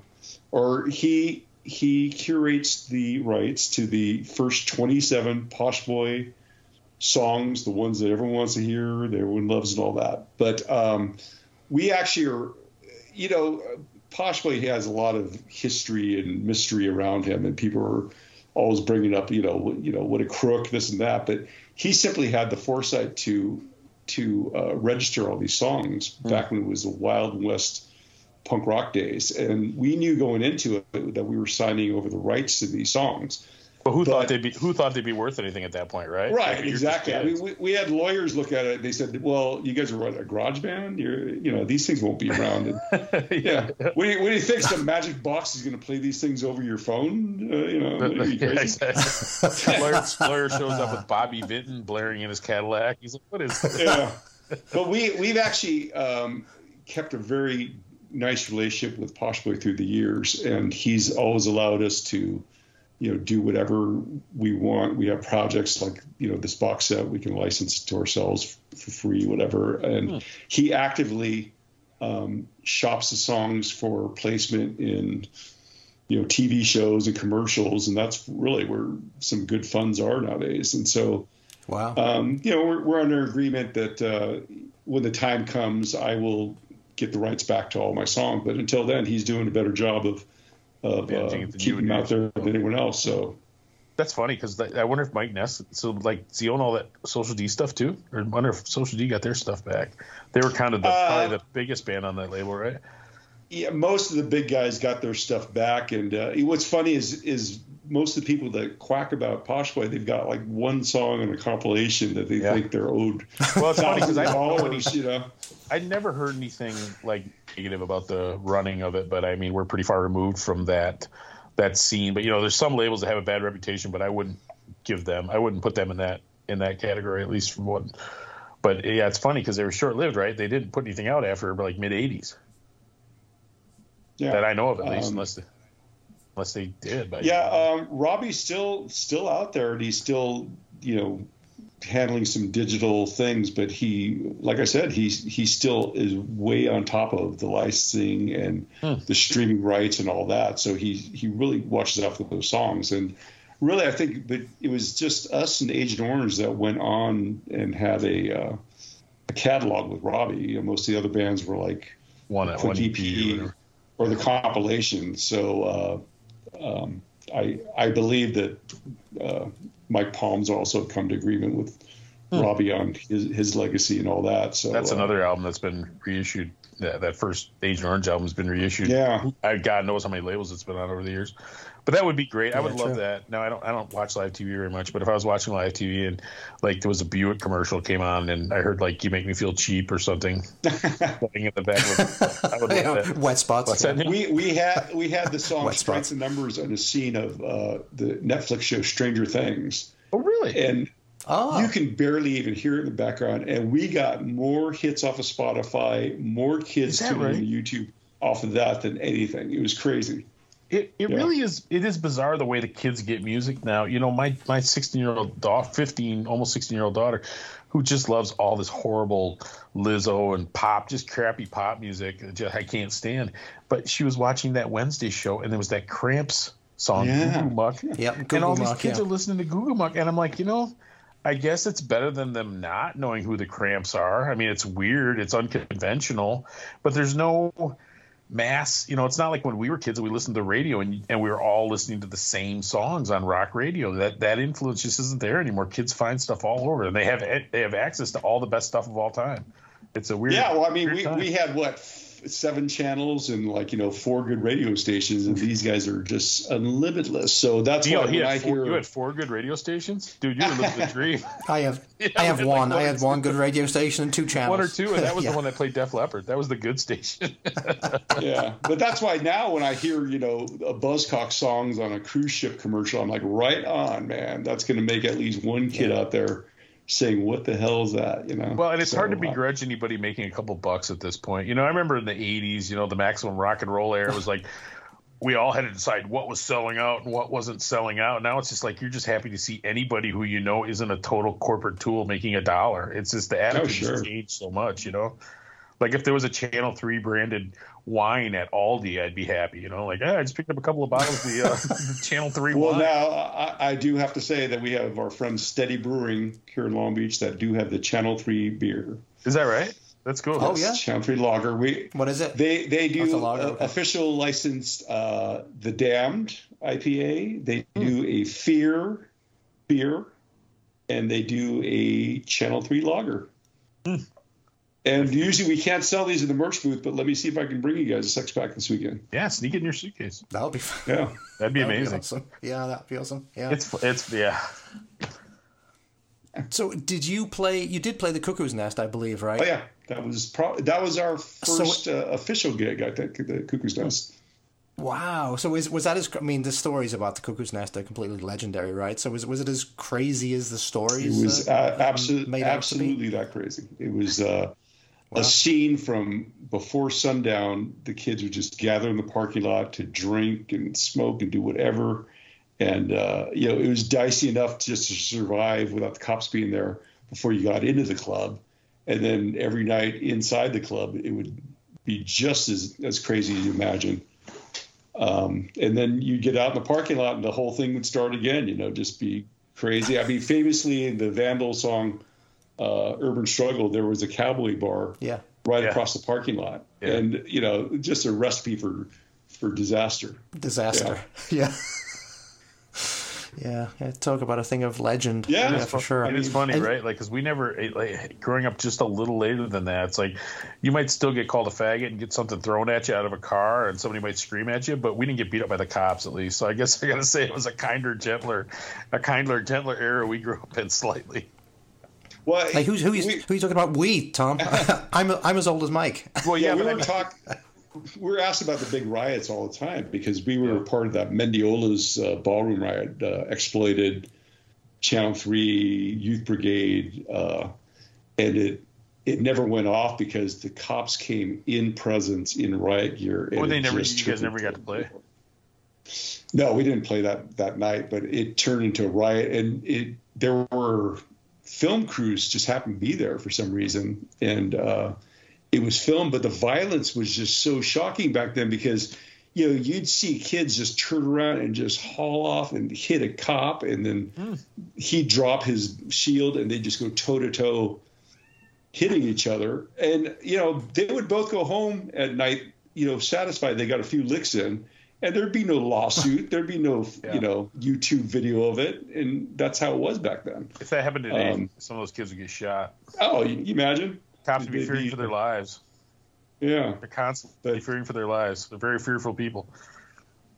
or he he curates the rights to the first 27 Posh Boy songs, the ones that everyone wants to hear, that everyone loves, and all that. But um, we actually are, you know Posh Boy has a lot of history and mystery around him, and people are always bringing up, you know, you know, what a crook, this and that. But he simply had the foresight to to uh, register all these songs mm. back when it was the Wild West punk rock days, and we knew going into it that we were signing over the rights to these songs. But who but, thought they'd be who thought they'd be worth anything at that point, right? Right, like, exactly. I mean, we, we had lawyers look at it. They said, "Well, you guys are what, a garage band. You're, you know, these things won't be around." And, yeah. When, do you, do you think some magic box is going to play these things over your phone? Uh, you know, you yeah, exactly. lawyer, lawyer shows up with Bobby Vinton blaring in his Cadillac. He's like, "What is?" This? Yeah, but we we've actually um, kept a very nice relationship with Posh Boy through the years, and he's always allowed us to you know do whatever we want. We have projects like you know this box set we can license to ourselves for free, whatever. And hmm. he actively um, shops the songs for placement in you know TV shows and commercials, and that's really where some good funds are nowadays. And so, wow, um, you know, we're, we're under agreement that uh, when the time comes, I will get the rights back to all my songs. But until then, he's doing a better job of of uh, keeping out there than anyone else. So that's funny because I wonder if Mike Ness, so like, does he own all that Social D stuff too? Or I wonder if Social D got their stuff back. They were kind of the, uh, probably the biggest band on that label, right? Yeah, most of the big guys got their stuff back, and uh, what's funny is is most of the people that quack about Posh Boy, they've got like one song in a compilation that they yeah. think they're owed. Well, it's funny because I dollars, you know. I never heard anything like negative about the running of it, but I mean we're pretty far removed from that that scene. But you know, there's some labels that have a bad reputation, but I wouldn't give them, I wouldn't put them in that in that category at least from what. But yeah, it's funny because they were short lived, right? They didn't put anything out after like mid '80s. Yeah, that I know of at least, um, unless they, unless they did. But yeah, um, Robbie's still still out there, and he's still you know handling some digital things, but he, like I said, he's he still is way on top of the licensing and hmm. the streaming rights and all that. So he he really watches out for those songs. And really, I think that it was just us and Agent Orange that went on and had a uh, a catalog with Robbie. You know, most of the other bands were like one one EP or, or, the compilation. So. Uh, um, I I believe that uh, Mike Palm's also come to agreement with hmm. Robbie on his, his legacy and all that. So that's uh, another album that's been reissued. That, that first Agent Orange album has been reissued. Yeah, I God knows how many labels it's been on over the years. But that would be great. I would love that. No, I don't. I don't watch live TV very much. But if I was watching live TV and like there was a Buick commercial came on and I heard like "You Make Me Feel Cheap" or something playing in the back, of, I would love that. Wet spots. We we had we had the song "Strengths and Numbers" on a scene of uh, the Netflix show Stranger Things. Oh, really? And Oh. You can barely even hear it in the background. And we got more hits off of Spotify, more kids tuning right? YouTube off of that than anything. It was crazy. It, it yeah. really is it is bizarre the way the kids get music now. You know, my my 16 year old daughter, 15 almost 16 year old daughter, who just loves all this horrible Lizzo and pop, just crappy pop music. Uh, just, I can't stand. But she was watching that Wednesday show, and there was that Cramps song, yeah. Goo Goo Muck. Yep, Goo and all these kids yeah. are listening to Goo Goo Muck, and I'm like, you know. I guess it's better than them not knowing who the Cramps are. I mean, it's weird, it's unconventional, but there's no mass you know it's not like when we were kids and we listened to the radio and, and we were all listening to the same songs on rock radio. That that influence just isn't there anymore. Kids find stuff all over and they have they have access to all the best stuff of all time. It's a weird yeah well i mean we, we had what seven channels and like you know four good radio stations, and these guys are just unlimitless. So that's why when I four, hear you had four good radio stations, dude, you were living the dream. I have I have one. Like I had one good radio station and two channels. One or two, and that was yeah. the one that played Def Leppard. That was the good station. yeah, but that's why now when I hear you know a Buzzcock songs on a cruise ship commercial, I'm like, right on, man. That's going to make at least one kid yeah. out there saying what the hell is that? You know? Well and it's so, hard to uh, begrudge anybody making a couple bucks at this point. You know i remember in the 80s you know the maximum rock and roll era was like we all had to decide what was selling out and what wasn't selling out. Now it's just like you're just happy to see anybody who you know isn't a total corporate tool making a dollar. It's just the oh, attitude oh, sure. changed so much you know? Like if there was a channel 3 branded wine at Aldi, I'd be happy. You know, like I just picked up a couple of bottles of the uh, Channel Three. Well, wine. now I, I, do have to say that we have our friends Steady Brewing here in Long Beach that do have the Channel Three beer. Is that right? That's cool. Oh, yeah? Channel Three Lager. We What is it? They they That's do a lager, uh, okay. official licensed uh, the Damned IPA. They do a Fear beer, and they do a Channel Three Lager. And usually we can't sell these in the merch booth, but let me see if I can bring you guys a six pack this weekend. Yeah, sneak it in your suitcase. That'll be fun. Yeah. That'd be That'd be amazing. awesome. Yeah, that'd be awesome. Yeah. It's it's yeah. so, did you play? You did play the Cuckoo's Nest, I believe, right? Oh yeah, that was pro- that was our first uh, official gig. I think the Cuckoo's Nest. Wow. So, is, was that as? I mean, the stories about the Cuckoo's Nest are completely legendary, right? So, was was it as crazy as the stories? It was uh, uh, absolutely made out to be? absolutely that crazy. It was uh, a scene from before sundown. The kids would just gather in the parking lot to drink and smoke and do whatever. And uh, you know, it was dicey enough just to survive without the cops being there before you got into the club. And then every night inside the club, it would be just as as crazy as you imagine. Um, and then you'd get out in the parking lot, and the whole thing would start again. You know, just be crazy. I mean, famously in the Vandal song uh, "Urban Struggle," there was a cowboy bar Yeah. right Yeah. across the parking lot, Yeah. and you know, just a recipe for for disaster. Disaster. Yeah. yeah. yeah. Talk about a thing of legend. Yeah. for sure. It is funny, And- right? Like, because we never, like, growing up just a little later than that, it's like you might still get called a faggot and get something thrown at you out of a car, and somebody might scream at you, but we didn't get beat up by the cops at least. So I guess I got to say it was a kinder, gentler, a kinder, gentler era we grew up in slightly. Well, Like who's who's we, who you talking about? We, Tom. I'm I'm as old as Mike. Well, yeah, yeah, we were mean- talk. We were asked about the big riots all the time because we were part of that Mendiola's uh, ballroom riot, uh, exploited Channel Three Youth Brigade, uh, and it it never went off because the cops came in presence in riot gear. and Well, they never, just you guys never got to play. No, we didn't play that that night, but it turned into a riot, and it there were film crews just happened to be there for some reason, and uh, it was filmed. But the violence was just so shocking back then because you know you'd see kids just turn around and just haul off and hit a cop, and then he'd drop his shield, and they'd just go toe to toe, hitting each other, and you know they would both go home at night, you know, satisfied they got a few licks in and there'd be no lawsuit. There'd be no, Yeah. you know, YouTube video of it, and that's how it was back then. If that happened today, Um, some of those kids would get shot. Oh, you, you imagine? Cops would be fearing be- for their lives. Yeah, They're constantly But- fearing for their lives. They're very fearful people.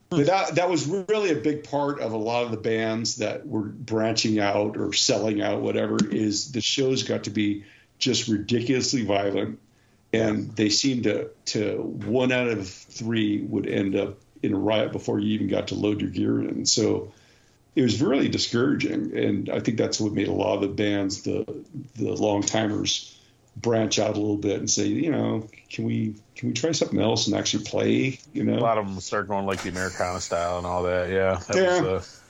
but that that was really a big part of a lot of the bands that were branching out or selling out, whatever. Is the shows got to be just ridiculously violent, and they seemed to to one out of three would end up in a riot before you even got to load your gear in. So it was really discouraging, and I think that's what made a lot of the bands, the the long timers, branch out a little bit and say, you know, can we can we try something else and actually play? You know, A lot of them start going like the Americana style and all that. Yeah. That Yeah. Was,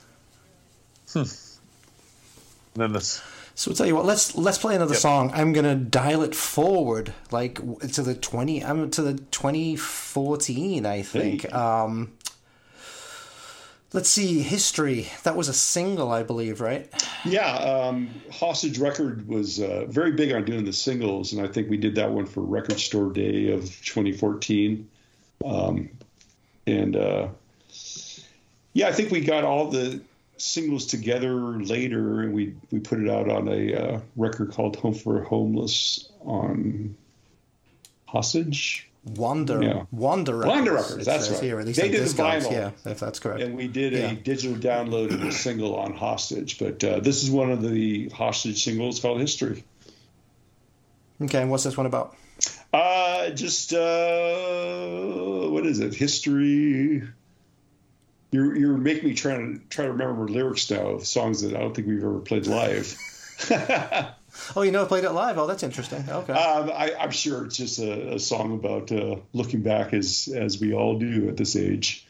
uh, hmm. Then this. So I'll tell you what. Let's let's play another Yep. song. I'm gonna dial it forward, like to the twenty. I'm to the 2014, I think. Hey. Um, let's see. History. That was a single, I believe, right? Yeah, um, Hostage Record was uh, very big on doing the singles, and I think we did that one for Record Store Day of 2014. Um, and uh, yeah, I think we got all the singles together later, and we we put it out on a uh, record called Home for Homeless on Hostage. Wander. Yeah. Wander. Records, Wander Records, that's right. Here, at least They did the vinyl. Yeah, if that's correct. and we did Yeah. a digital download of the single on Hostage. But uh, this is one of the Hostage singles called History. Okay, and what's this one about? Uh, just uh, what is it? History. You're you're making me try to try to remember lyrics now of songs that I don't think we've ever played live. Oh, you never played it live. Oh, that's interesting. Okay. um, I, I'm sure it's just a, a song about uh, looking back as as we all do at this age.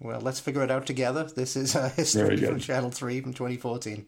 well, let's figure it out together. This is uh, history from Channel Three from 2014.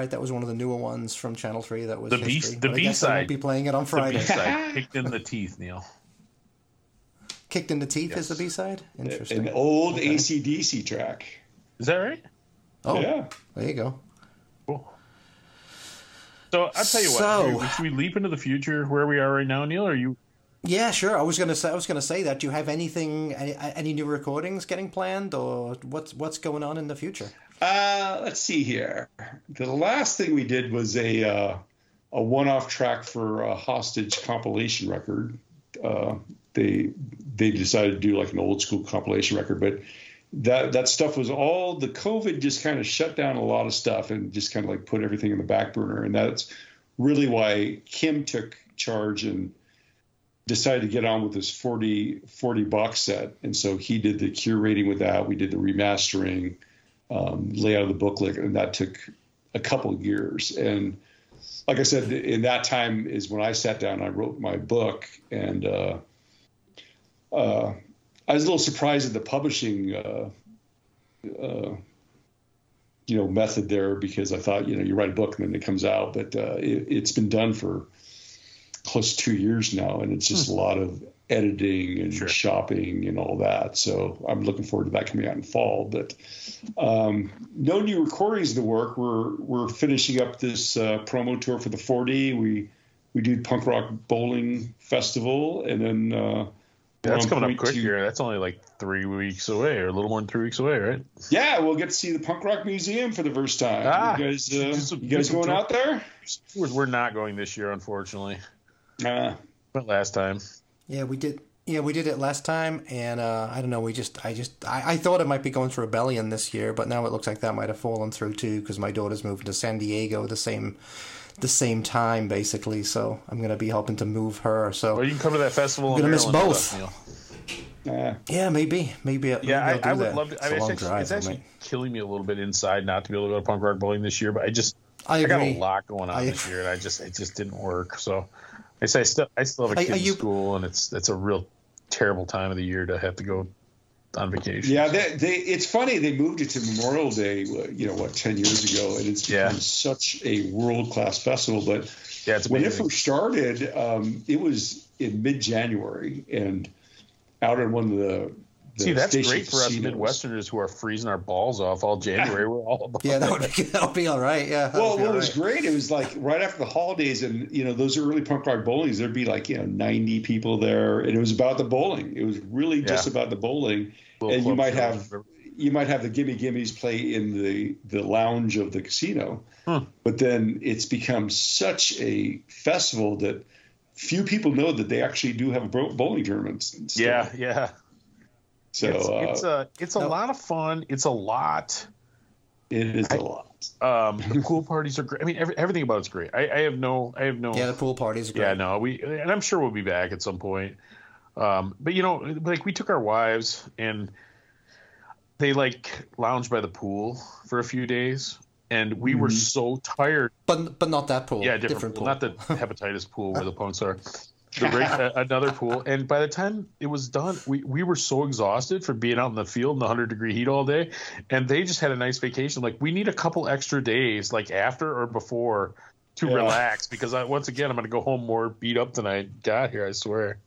Right, that was one of the newer ones from Channel Three. That was The B- history, the but I guess I B-side. won't be playing it on The Friday. B side kicked in the teeth, Neil. Kicked in the teeth is the B side. Interesting. An old Okay. ACDC track. Is that right? oh, Yeah. there you go. Cool. So I'll tell you what. So- should we leap into the future where we are right now, Neil? Or are you? Yeah, sure. I was gonna say. I was gonna say that. Do you have anything, any, any new recordings getting planned, or what's what's going on in the future? Uh, let's see here. The last thing we did was a uh, a one-off track for a hostage compilation record. Uh, they they decided to do like an old school compilation record, but that that stuff was all the COVID just kind of shut down a lot of stuff and just kind of like put everything in the back burner, and that's really why Kim took charge and decided to get on with this 40, 40 box set. And so he did the curating with that. We did the remastering, um, layout of the booklet, and that took a couple of years. And like I said, in that time is when I sat down and I wrote my book. And uh, uh, I was a little surprised at the publishing, uh, uh, you know, method there because I thought, you know, you write a book and then it comes out, but uh, it, it's been done for close to two years now, and it's just a lot of editing and Sure. shopping and all that. So I'm looking forward to that coming out in fall. But um, no new recordings of the work. We're we're finishing up this uh, promo tour for the 40. We we do punk rock bowling festival, and then uh, That's coming up quick to- here. That's only like three weeks away, or a little more than three weeks away, right? Yeah, we'll get to see the punk rock museum for the first time. Ah, you guys, uh, some- you guys going tour- out there? We're, we're not going this year, unfortunately. Uh, But last time, Yeah, we did. Yeah, we did it last time, and uh, I don't know. We just, I just, I, I thought it might be going to Rebellion this year, but now it looks like that might have fallen through too because my daughter's moving to San Diego the same, the same time basically. So I'm gonna be helping to move her. So well, you can come to that festival. I'm gonna miss Maryland with both. us, Neil. uh, yeah, maybe, maybe, maybe Yeah, I'll do I, I would that. love to. It's I a mean, long it's actually, drive. it's actually might- killing me a little bit inside not to be able to go to punk rock bowling this year. But I just, I I, got a lot going on I- this year, and I just, it just didn't work. So, I say, I still, I still have a kid are in you- school, and it's, it's a real terrible time of the year to have to go on vacation. Yeah, they, they, it's funny they moved it to Memorial Day, you know, what ten years ago, and it's become Yeah. such a world class festival. But Yeah, it's when it first started, um, it was in mid-January, and out on one of the, the See, that's station great for us. Midwesterners who are freezing our balls off all January. We're all about Yeah, that would be, that would be all right. Yeah. that Well, would what all was great, it was like right after the holidays, and you know those early punk rock bowlings, there'd be like you know ninety people there, and it was about the bowling. It was really just about the bowling, Little and you might shows. have you might have the Gimme Gimmes play in the the lounge of the casino, Hmm. but then it's become such a festival that few people know that they actually do have bow- bowling tournaments. still. Yeah, yeah. So it's, uh, it's a it's a no. lot of fun. It's a lot. it is a lot. Um, the pool parties are great. I mean, every, everything about it's great. I, I have no, I have no. Yeah, the pool parties are great. Yeah, no, we and I'm sure we'll be back at some point. Um, but you know, like we took our wives and they like lounged by the pool for a few days, and we were so tired. But but not that pool. Yeah, different, pool, not the hepatitis pool where the punks are. Uh, another pool, and by the time it was done, we, we were so exhausted from being out in the field in the hundred degree heat all day, and they just had a nice vacation. Like we need a couple extra days, like after or before, to Yeah. relax because I, once again I'm going to go home more beat up than I got here. I swear.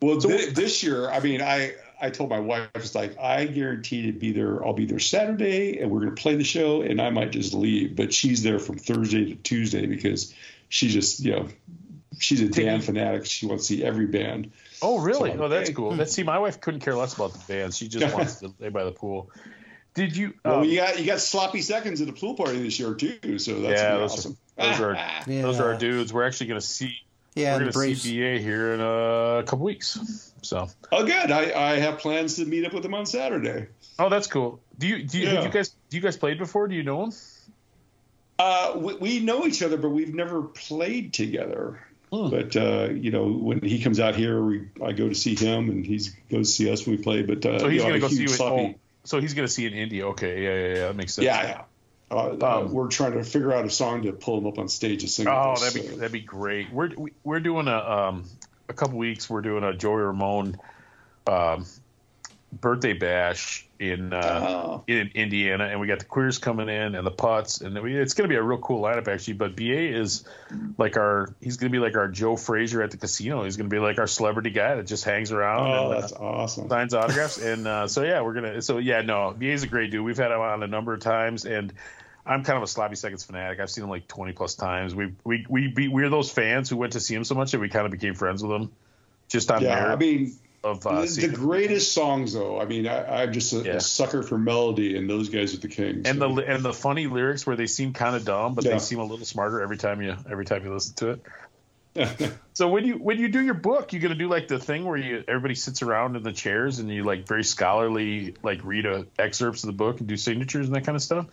Well, thi- this year, I mean, I I told my wife, I was like, I guarantee to be there. I'll be there Saturday, and we're going to play the show, and I might just leave. But she's there from Thursday to Tuesday because she just, you know, she's a Dan fanatic. She wants to see every band. Oh, really? So, oh, that's cool. Let's see. My wife couldn't care less about the bands. She just wants to lay by the pool. Did you? Well, um, you got you got sloppy seconds at the pool party this year too, so that's yeah, those, awesome. are, those are Yeah. those are our dudes. We're actually going to see. Yeah, we're going to see BA here in a couple weeks. So. Oh, good. I, I have plans to meet up with them on Saturday. Oh, that's cool. Do you do you, have Yeah. you guys do you guys played before? Do you know them? Uh, we, we know each other, but we've never played together. Hmm. But uh, you know, when he comes out here, we I go to see him, and he goes to see us when we play. But uh, So he's you know, going to go see you. sloppy- so he's going to see in India. Okay, yeah, yeah, yeah. That makes sense. yeah, yeah. Uh, uh, Um, we're trying to figure out a song to pull him up on stage to sing. Oh, us, that'd be so- that'd be great. We're we- we're doing a um a couple weeks. We're doing a Joey Ramone um, birthday bash in uh, Oh. in Indiana, and we got the Queers coming in and the Putts, and we, it's going to be a real cool lineup actually. But BA is like our he's going to be like our Joe Frazier at the casino. He's going to be like our celebrity guy that just hangs around. Oh, and, uh, that's awesome. signs autographs and uh, so yeah we're gonna so yeah no BA's a great dude we've had him on a number of times and I'm kind of a sloppy seconds fanatic I've seen him like 20 plus times we we we be, we're those fans who went to see him so much that we kind of became friends with him just on Yeah, merit I mean, of uh, the, the greatest songs, though. I mean, I, I'm just a, Yeah. a sucker for melody, and those guys are the kings. and so. the and the funny lyrics where they seem kind of dumb but Yeah. they seem a little smarter every time you every time you listen to it so when you when you do your book you're gonna do like the thing where you everybody sits around in the chairs and you like very scholarly like read a, excerpts of the book and do signatures and that kind of stuff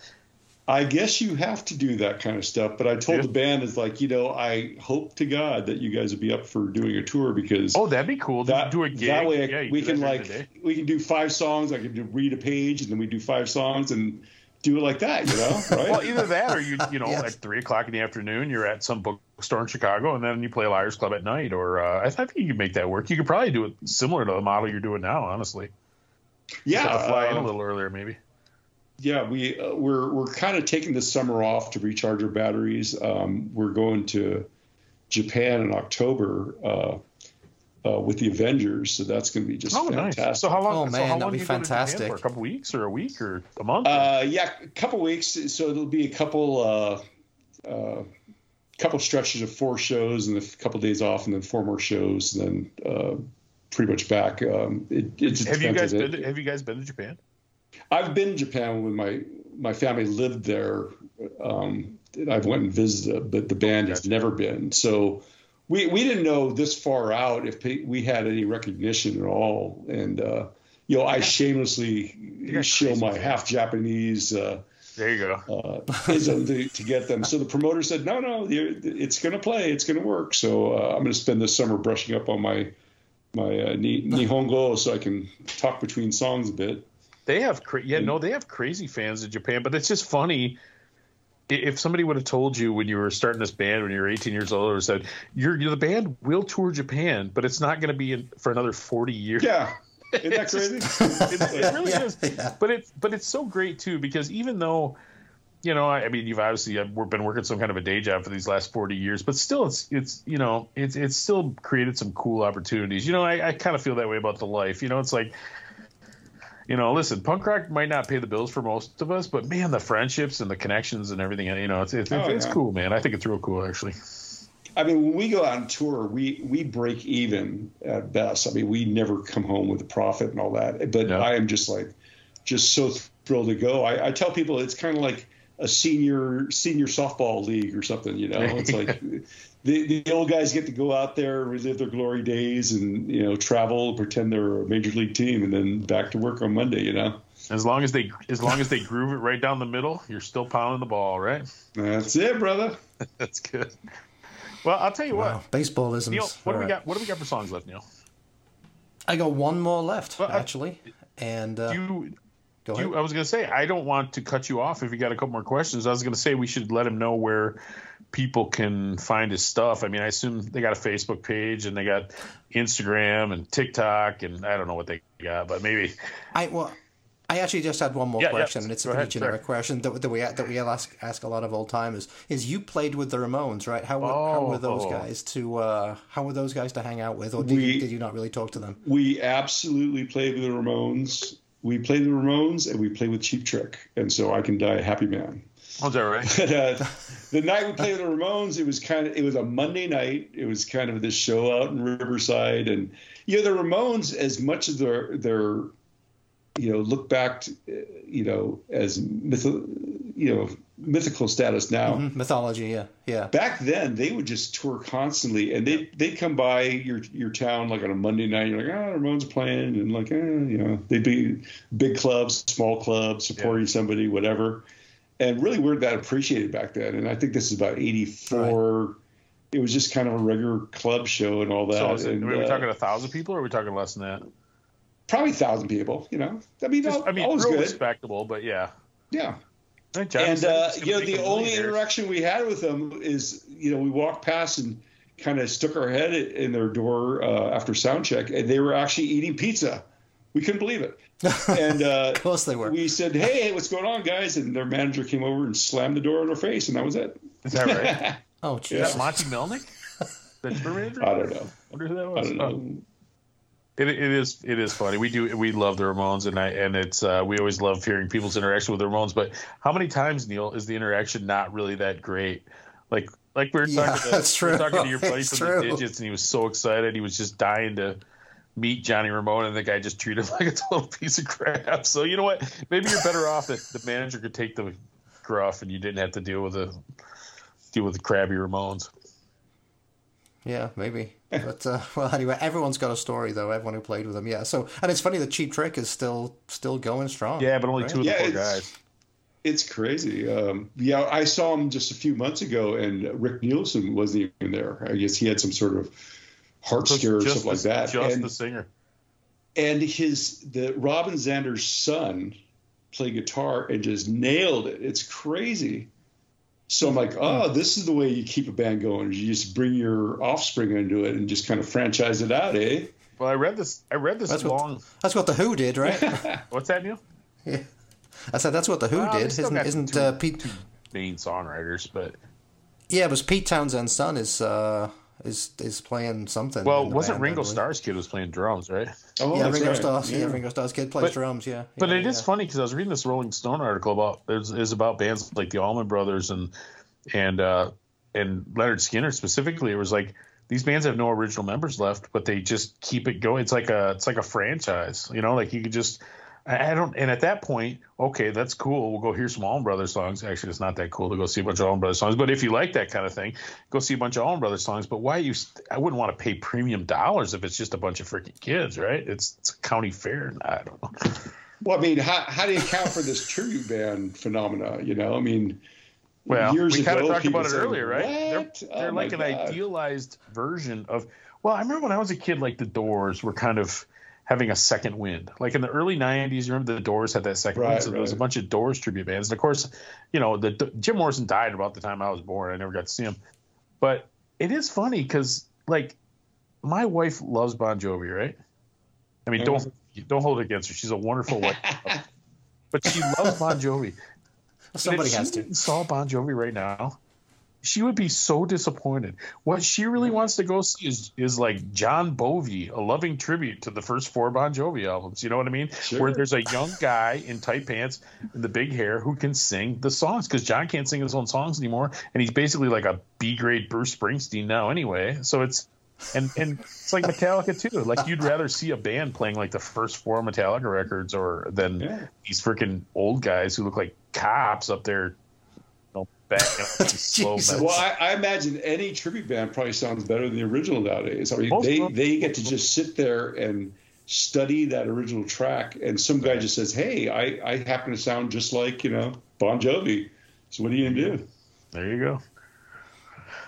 I guess you have to do that kind of stuff. But I told Yeah. the band, it's like, you know, I hope to God that you guys would be up for doing a tour because oh that'd be cool that, do a gig that way yeah, we can like we can do five songs. I can do, read a page and then we do five songs and do it like that, you know, right? Well, either that or you, you know, Yes. at three o'clock in the afternoon, you're at some bookstore in Chicago, and then you play Liars Club at night. Or uh, I think you could make that work. You could probably do it similar to the model you're doing now. Honestly, yeah, Just have to fly in uh, a little earlier, maybe. Yeah. We uh, we're we're kind of taking the summer off to recharge our batteries. Um, we're going to Japan in October. Uh, uh, with the Avengers, so that's going to be just Oh, fantastic. nice. So how long? Oh, so man, how that'd long be do you go to Japan fantastic. For a couple weeks, or a week, or a month? Uh, yeah, a couple weeks. So it'll be a couple, uh, uh, couple stretches of four shows, and a couple days off, and then four more shows, and then uh, pretty much back. Um, it, it have you guys been? To, have you guys been to Japan? I've been to Japan when my my family lived there. Um, I've went and visited, but the band has never been. So we we didn't know this far out if we had any recognition at all. And uh, you know, I shamelessly show my half Japanese. Uh, There you go. uh, to, to get them. So the promoter said, "No, no, you're- it's going to play. It's going to work." So uh, I'm going to spend this summer brushing up on my my uh, ni- Nihongo so I can talk between songs a bit. They have, cra- yeah, no, they have crazy fans in Japan, but it's just funny. If somebody would have told you when you were starting this band when you were 18 years old, or said you're, you're the band will tour Japan, but it's not going to be in, for another 40 years. Yeah, isn't that It's just- crazy? it, it really Yeah, is. yeah. But it's but it's so great too because even though you know, I, I mean, you've obviously uh, we've been working some kind of a day job for these last forty years, but still, it's it's you know, it's it's still created some cool opportunities. You know, I, I kind of feel that way about the life. You know, it's like you know, listen, punk rock might not pay the bills for most of us, but man, the friendships and the connections and everything, you know, it's it's, Oh, it's yeah. cool, man. I think it's real cool, actually. I mean, when we go out on tour, we we break even at best. I mean, we never come home with a profit and all that. But Yeah. I am just like, just so thrilled to go. I, I tell people it's kind of like a senior senior softball league or something. You know, it's like the the old guys get to go out there, relive their glory days, and you know, travel, pretend they're a major league team, and then back to work on Monday. You know, As long as they as long as they groove it right down the middle, you're still pounding the ball, right? that's it, brother. That's good. Well, I'll tell you Wow, what, baseballisms. Neil. What do we All right. got? What do we got for songs left, Neil? I got one more left, Well, I- actually. And uh, Do you go ahead. you, I was going to say, I don't want to cut you off if you got a couple more questions. I was going to say we should let him know where people can find his stuff. I mean, I assume they got a Facebook page and they got Instagram and TikTok and I don't know what they got, but maybe. I well, I actually just had one more Yeah, yeah. question, and it's a Go pretty ahead, generic question that, that we that we ask ask a lot of old timers. Is you played with the Ramones, right? How were, how were those Oh. guys to uh, how were those guys to hang out with, or did, We- you, did you not really talk to them? We absolutely played with the Ramones. We play the Ramones, and we play with Cheap Trick, and so I can die a happy man. Was that right? But, uh, the night we played with the Ramones, it was kind of it was a Monday night. It was kind of this show out in Riverside, and you know the Ramones, as much as their their you know look back, to, uh, you know as myth, you know mythical status now. Mhm, Mythology, yeah, yeah. Back then, they would just tour constantly, and they they'd come by your your town like on a Monday night. You're like, oh, Ramones playing, and like, eh, you know, they'd be big clubs, small clubs, supporting somebody, whatever. And really, weren't that appreciated back then. And I think this is about '84. It was just kind of a regular club show and all that. So it, and, are we uh, talking a thousand people or are we talking less than that? probably thousand people. You know, I mean, Just, al- I mean, real good. respectable, but yeah. Yeah. I and uh, you know the only millionaires. interaction we had with them is you know we walked past and kind of stuck our head in their door uh, after sound check and they were actually eating pizza we couldn't believe it and uh, Of course they were. we said hey what's going on guys and their manager came over and slammed the door in our face and that was it Is that right? Oh, Is Jesus. that Monte Melnick? The tour manager? I don't know wonder who that I don't Oh. know It, it is it is funny. We do we love the Ramones and I and it's uh, we always love hearing people's interaction with the Ramones. But how many times Neil is the interaction not really that great? Like like we were Yeah, talking to, that's we true. talking to your buddy from true. the Digits and he was so excited. He was just dying to meet Johnny Ramone and the guy just treated him like a total piece of crap. So you know what? Maybe you're better off that the manager could take the gruff and you didn't have to deal with the deal with the crabby Ramones. Yeah, maybe. But uh, well, anyway, everyone's got a story though. Everyone who played with them, yeah. So, and it's funny the Cheap Trick is still still going strong. Yeah, but only right? two of the Yeah, poor it's- guys. it's crazy um, yeah I saw him just a few months ago and Rick Nielsen wasn't even there I guess he had some sort of heart So scare or just something like that Just and the singer. and his the Robin Zander's son played guitar and just nailed it. It's crazy. So I'm like, oh, this is the way you keep a band going. You just bring your offspring into it and just kind of franchise it out, eh? Well, I read this. I read this That's what- That's what the Who did, right? What's that, Neil? Yeah, I said that's what the Who Well, did. Isn't isn't two- uh, Pete? Main songwriters, but Yeah, but Pete Townshend's son is uh, is is playing something. well, in wasn't band, Ringo. Starr's kid was playing drums, right? Oh, Yeah, Ringo right. Starr's. Yeah. Yeah. Ringo Starr's kid plays But- drums. Yeah, But yeah, it is yeah. funny because I was reading this Rolling Stone article about is is about bands like the Allman Brothers and and uh, and Lynyrd Skynyrd specifically. It was like these bands have no original members left, but they just keep it going. It's like a it's like a franchise, you know. Like you could just I don't. And at that point, okay, that's cool. We'll go hear some Allman Brothers songs. Actually, it's not that cool to go see a bunch of Allman Brothers songs. But if you like that kind of thing, go see a bunch of Allman Brothers songs. But why you? I wouldn't want to pay premium dollars if it's just a bunch of freaking kids, right? It's, it's a county fair. I don't know. Well, I mean, how, how do you account for this tribute band phenomena? You know, I mean, Well, years we kind of ago, talked people about it said, earlier, right? They're, "What? they're Oh like an God." idealized version of. Well, I remember when I was a kid, like the Doors were kind of having a second wind. Like in the early '90s, you remember the Doors had that second Right, wind, so there was a bunch of Doors tribute bands. And of course, you know, the Jim Morrison died about the time I was born. I never got to see him, but it is funny because like my wife loves Bon Jovi, right? I mean, don't mm-hmm. don't hold it against her. She's a wonderful wife, but she loves Bon Jovi. Somebody has to. Saw Bon Jovi right now. She would be so disappointed. What she really wants to go see is is like John Bovey, a loving tribute to the first four Bon Jovi albums. You know what I mean? Sure. Where there's a young guy in tight pants and the big hair who can sing the songs because John can't sing his own songs anymore, and he's basically like a B grade Bruce Springsteen now anyway. So it's and and it's like Metallica too. Like you'd rather see a band playing like the first four Metallica records or than Yeah. these freaking old guys who look like cops up there, you know, backing up these slow Jesus. metal. Well, I, I imagine any tribute band probably sounds better than the original nowadays. I mean, Most they they get to just sit there and study that original track, and some guy just says, "Hey, I, I happen to sound just like you know Bon Jovi." So what are you gonna do? There you go.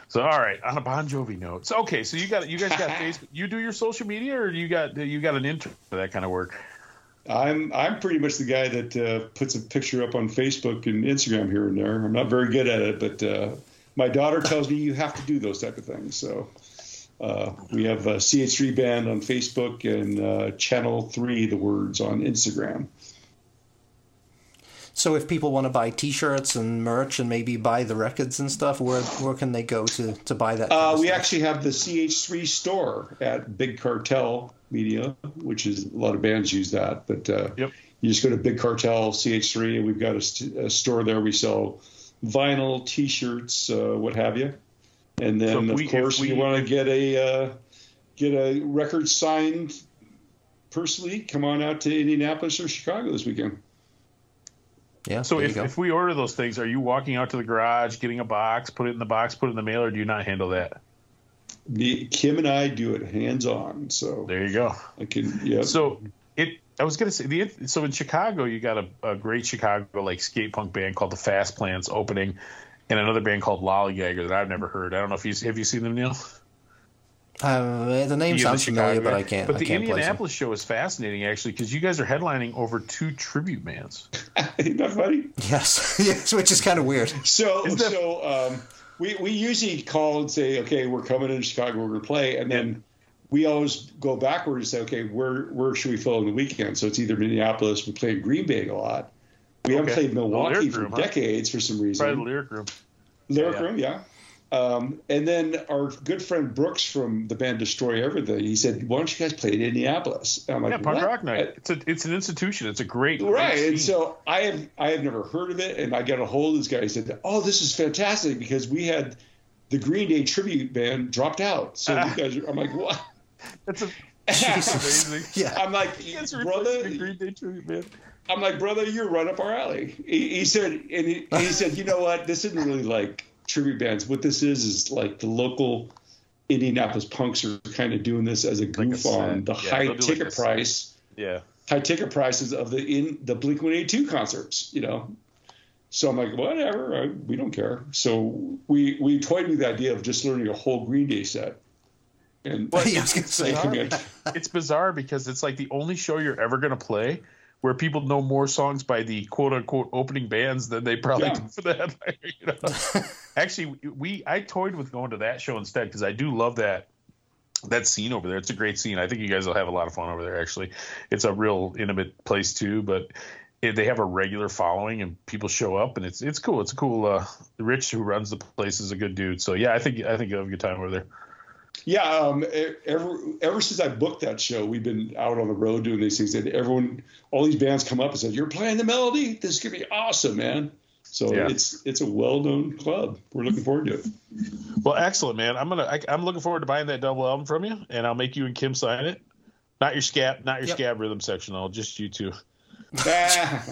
So all right, on a Bon Jovi note. So okay, so you got you guys got Facebook. You do your social media, or you got you got an intern for that kind of work? I'm I'm pretty much the guy that uh, puts a picture up on Facebook and Instagram here and there. I'm not very good at it, but uh, my daughter tells me you have to do those type of things. So uh, we have uh, CH3 Band on Facebook and uh, Channel Three, the words on Instagram. So if people want to buy T-shirts and merch and maybe buy the records and stuff, where where can they go to to buy that? Uh, we stuff? actually have the CH3 store at Big Cartel Media, which is a lot of bands use that. But uh, Yep. you just go to Big Cartel CH3, and we've got a, st- a store there. We sell vinyl, T-shirts, uh, what have you. And then, So if of we- course, we- you want to get a uh, get a record signed personally. Come on out to Indianapolis or Chicago this weekend. Yeah. So if, if we order those things, are you walking out to the garage, getting a box, put it in the box, put it in the mail, or do you not handle that? Me, Kim and I do it hands on, so There you go. I can. Yeah. So it, I was gonna say the so in Chicago you got a, a great Chicago like skate punk band called the Fast Plants opening, and another band called Lollygagger that I've never heard. I don't know if you have you seen them, Neil. Uh, the name sounds familiar, Chicago but. I can't. But I the can't place. Indianapolis show is fascinating actually because you guys are headlining over two tribute bands. Isn't that funny? Yes, yes, which is kind of weird. So, Is that- so um, we we usually call and say, okay, we're coming in Chicago, we're going to play, and then we always go backwards and say, okay, where where should we fill in the weekend? So it's either Minneapolis, we play Green Bay a lot. We haven't played Milwaukee Lyric for Room, huh? decades for some reason. Probably the lyric room. Lyric Yeah. Room, yeah. Um, and then our good friend Brooks from the band Destroy Everything, he said, "Why don't you guys play in Indianapolis?" And I'm like, Yeah, punk "What?" rock night. It's a it's an institution. It's a great Right, great and so I have I have never heard of it, and I got a hold of this guy. He said, "Oh, this is fantastic because we had the Green Day tribute band dropped out." So you guys, are, I'm like, "What?" That's a Jesus. amazing. Yeah. I'm like, It's "Brother," the Green Day tribute band. I'm like, "Brother, you're right up our alley." He, he said, and he, he said, "You know what? This isn't really like tribute bands. What this is is like the local Indianapolis punks are kind of doing this as a a goof set. on the Yeah, high they'll like ticket price." Yeah. high ticket prices of the in the Blink One Eighty Two concerts, you know. So I'm like, whatever, I, we don't care. So we we toyed with the idea of just learning a whole Green Day set, and Well, Yeah, I was gonna it's, bizarre. it's bizarre because it's like the only show you're ever going to play where people know more songs by the quote unquote opening bands than they probably Yeah. do for the headliner. You know? Actually, we I toyed with going to that show instead because I do love that that scene over there. It's a great scene. I think you guys will have a lot of fun over there. Actually, it's a real intimate place too, but. it- They have a regular following and people show up and it's it's cool. It's a cool. Uh, Rich who runs the place is a good dude. So yeah, I think I think you'll have a good time over there. Yeah, um, ever ever since I booked that show, we've been out on the road doing these things, and everyone, all these bands come up and said, "You're playing the melody. This is gonna be awesome, man." So Yeah. it's it's a well known club. We're looking forward to it. Well, excellent, man. I'm gonna. I, I'm looking forward to buying that double album from you, and I'll make you and Kim sign it. Not your scab, not your Yep. scab rhythm section. I'll just you two.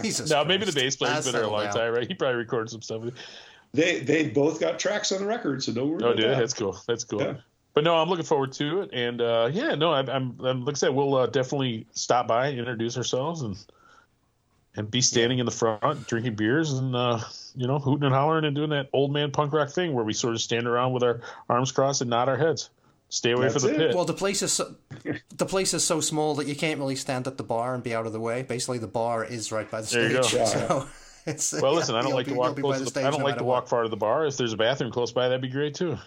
Jesus No, maybe the bass player's That's been there a long down. time, right? He probably recorded some stuff. they they both got tracks on the record, so don't worry. Oh, about dude, that. that's cool. That's cool. Yeah. But no, I'm looking forward to it, and uh, yeah, no, I'm, I'm, I'm like I said, we'll uh, definitely stop by, introduce ourselves, and and be standing in the front, drinking beers, and uh, you know, hooting and hollering, and doing that old man punk rock thing where we sort of stand around with our arms crossed and nod our heads. Stay away That's from the it. pit. Well, the place is so, the place is so small that you can't really stand at the bar and be out of the way. Basically, the bar is right by the There you stage. go. So it's Well, yeah, listen, I don't like be- to walk be close. To the, stage I don't no like matter to what. walk far to the bar. If there's a bathroom close by, that'd be great too.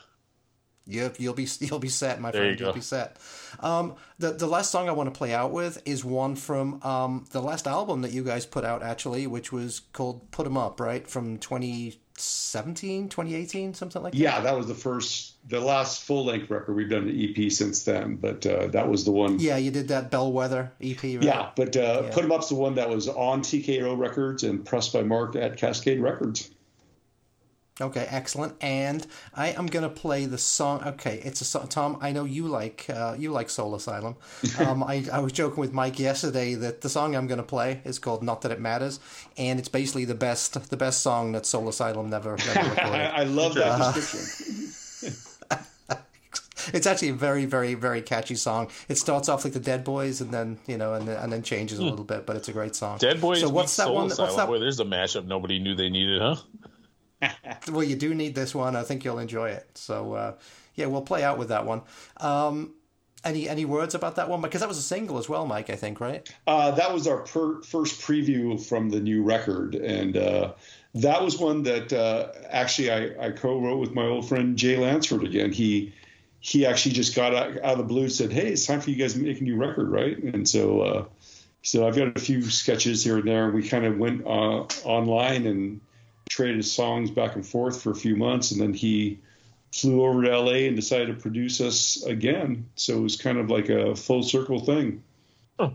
You, you'll be you'll be set, my There friend. you You'll be set. Um, the the last song I want to play out with is one from um, the last album that you guys put out, actually, which was called "Put 'Em Up," right from 2017, 2018, something like that. Yeah, that was the first, the last full length record. We've done an EP since then, but uh, that was the one. Yeah, you did that Bellwether EP. Right? Yeah, but uh, Yeah. Put 'em Up's the one that was on TKO Records and pressed by Mark at Cascade Records. Okay, excellent. And I am gonna play the song. Okay, it's a song. Tom, I know you like uh, you like Soul Asylum. Um, I, I was joking with Mike yesterday that the song I'm gonna play is called "Not That It Matters," and it's basically the best the best song that Soul Asylum never, never I, recorded. I love that description. it's actually a very very very catchy song. It starts off like the Dead Boys, and then you know, and then, and then changes a little bit, but it's a great song. Dead Boys. So what's that Soul one? Asylum. What's that? Boy, there's a mashup nobody knew they needed, huh? Well, you do need this one. I think you'll enjoy it. So, uh, yeah, we'll play out with that one. Um, any any words about that one? Because that was a single as well, Mike. I think, right? Uh, that was our per- first preview from the new record, and uh, that was one that uh, actually I, I co-wrote with my old friend Jay Lansford again. He he actually just got out, out of the blue and said, "Hey, it's time for you guys to make a new record, right?" And so uh, so I've got a few sketches here and there, we kind of went uh, online and traded songs back and forth for a few months, and then he flew over to LA and decided to produce us again. So it was kind of like a full circle thing. Oh.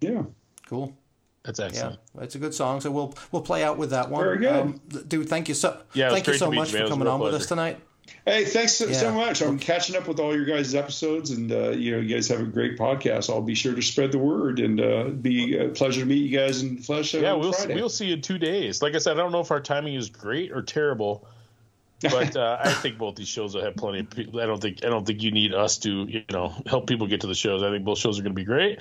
Yeah. Cool. That's excellent. Yeah, it's a good song. So we'll we'll play out with that one. Very good. Um, dude, thank you so Yeah, thank you so much you, for It was a coming real on with us tonight. Hey, thanks so, so much. I'm catching up with all your guys' episodes, and uh, you know, you guys have a great podcast. I'll be sure to spread the word, and uh, be a pleasure to meet you guys in flesh. Yeah, on we'll Friday. we'll see you in two days. Like I said, I don't know if our timing is great or terrible, but uh, I think both these shows will have plenty of people. I don't think I don't think you need us to you know help people get to the shows. I think both shows are going to be great.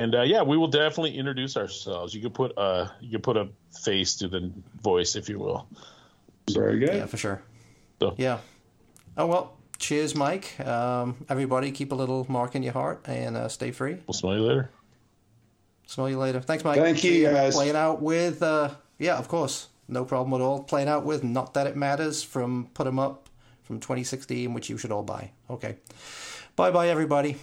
And uh, yeah, we will definitely introduce ourselves. You can put uh you could put a face to the voice, if you will. Very good. Yeah, for sure. So- Yeah. Oh well. Cheers, Mike. Um, everybody, keep a little mark in your heart and uh, stay free. We'll smell you later. Smell you later. Thanks, Mike. Thank you, guys. Playing out with, uh, yeah, of course, no problem at all. Playing out with "Not That It Matters" from Put 'Em Up from 2016, which you should all buy. Okay, bye, bye, everybody.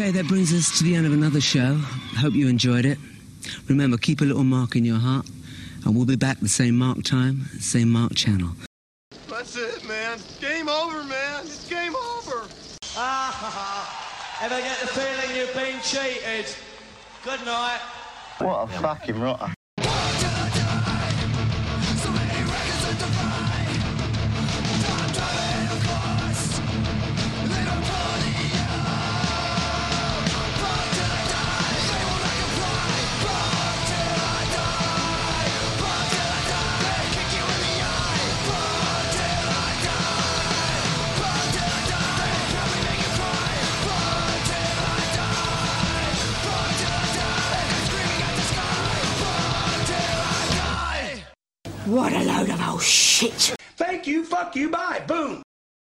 Okay, that brings us to the end of another show. Hope you enjoyed it. Remember, keep a little mark in your heart, and we'll be back the same mark time, same mark channel. That's it, man. Game over, man. It's game over. Ah, ha, ha. Ever get the feeling you've been cheated? Good night. What a fucking rotter.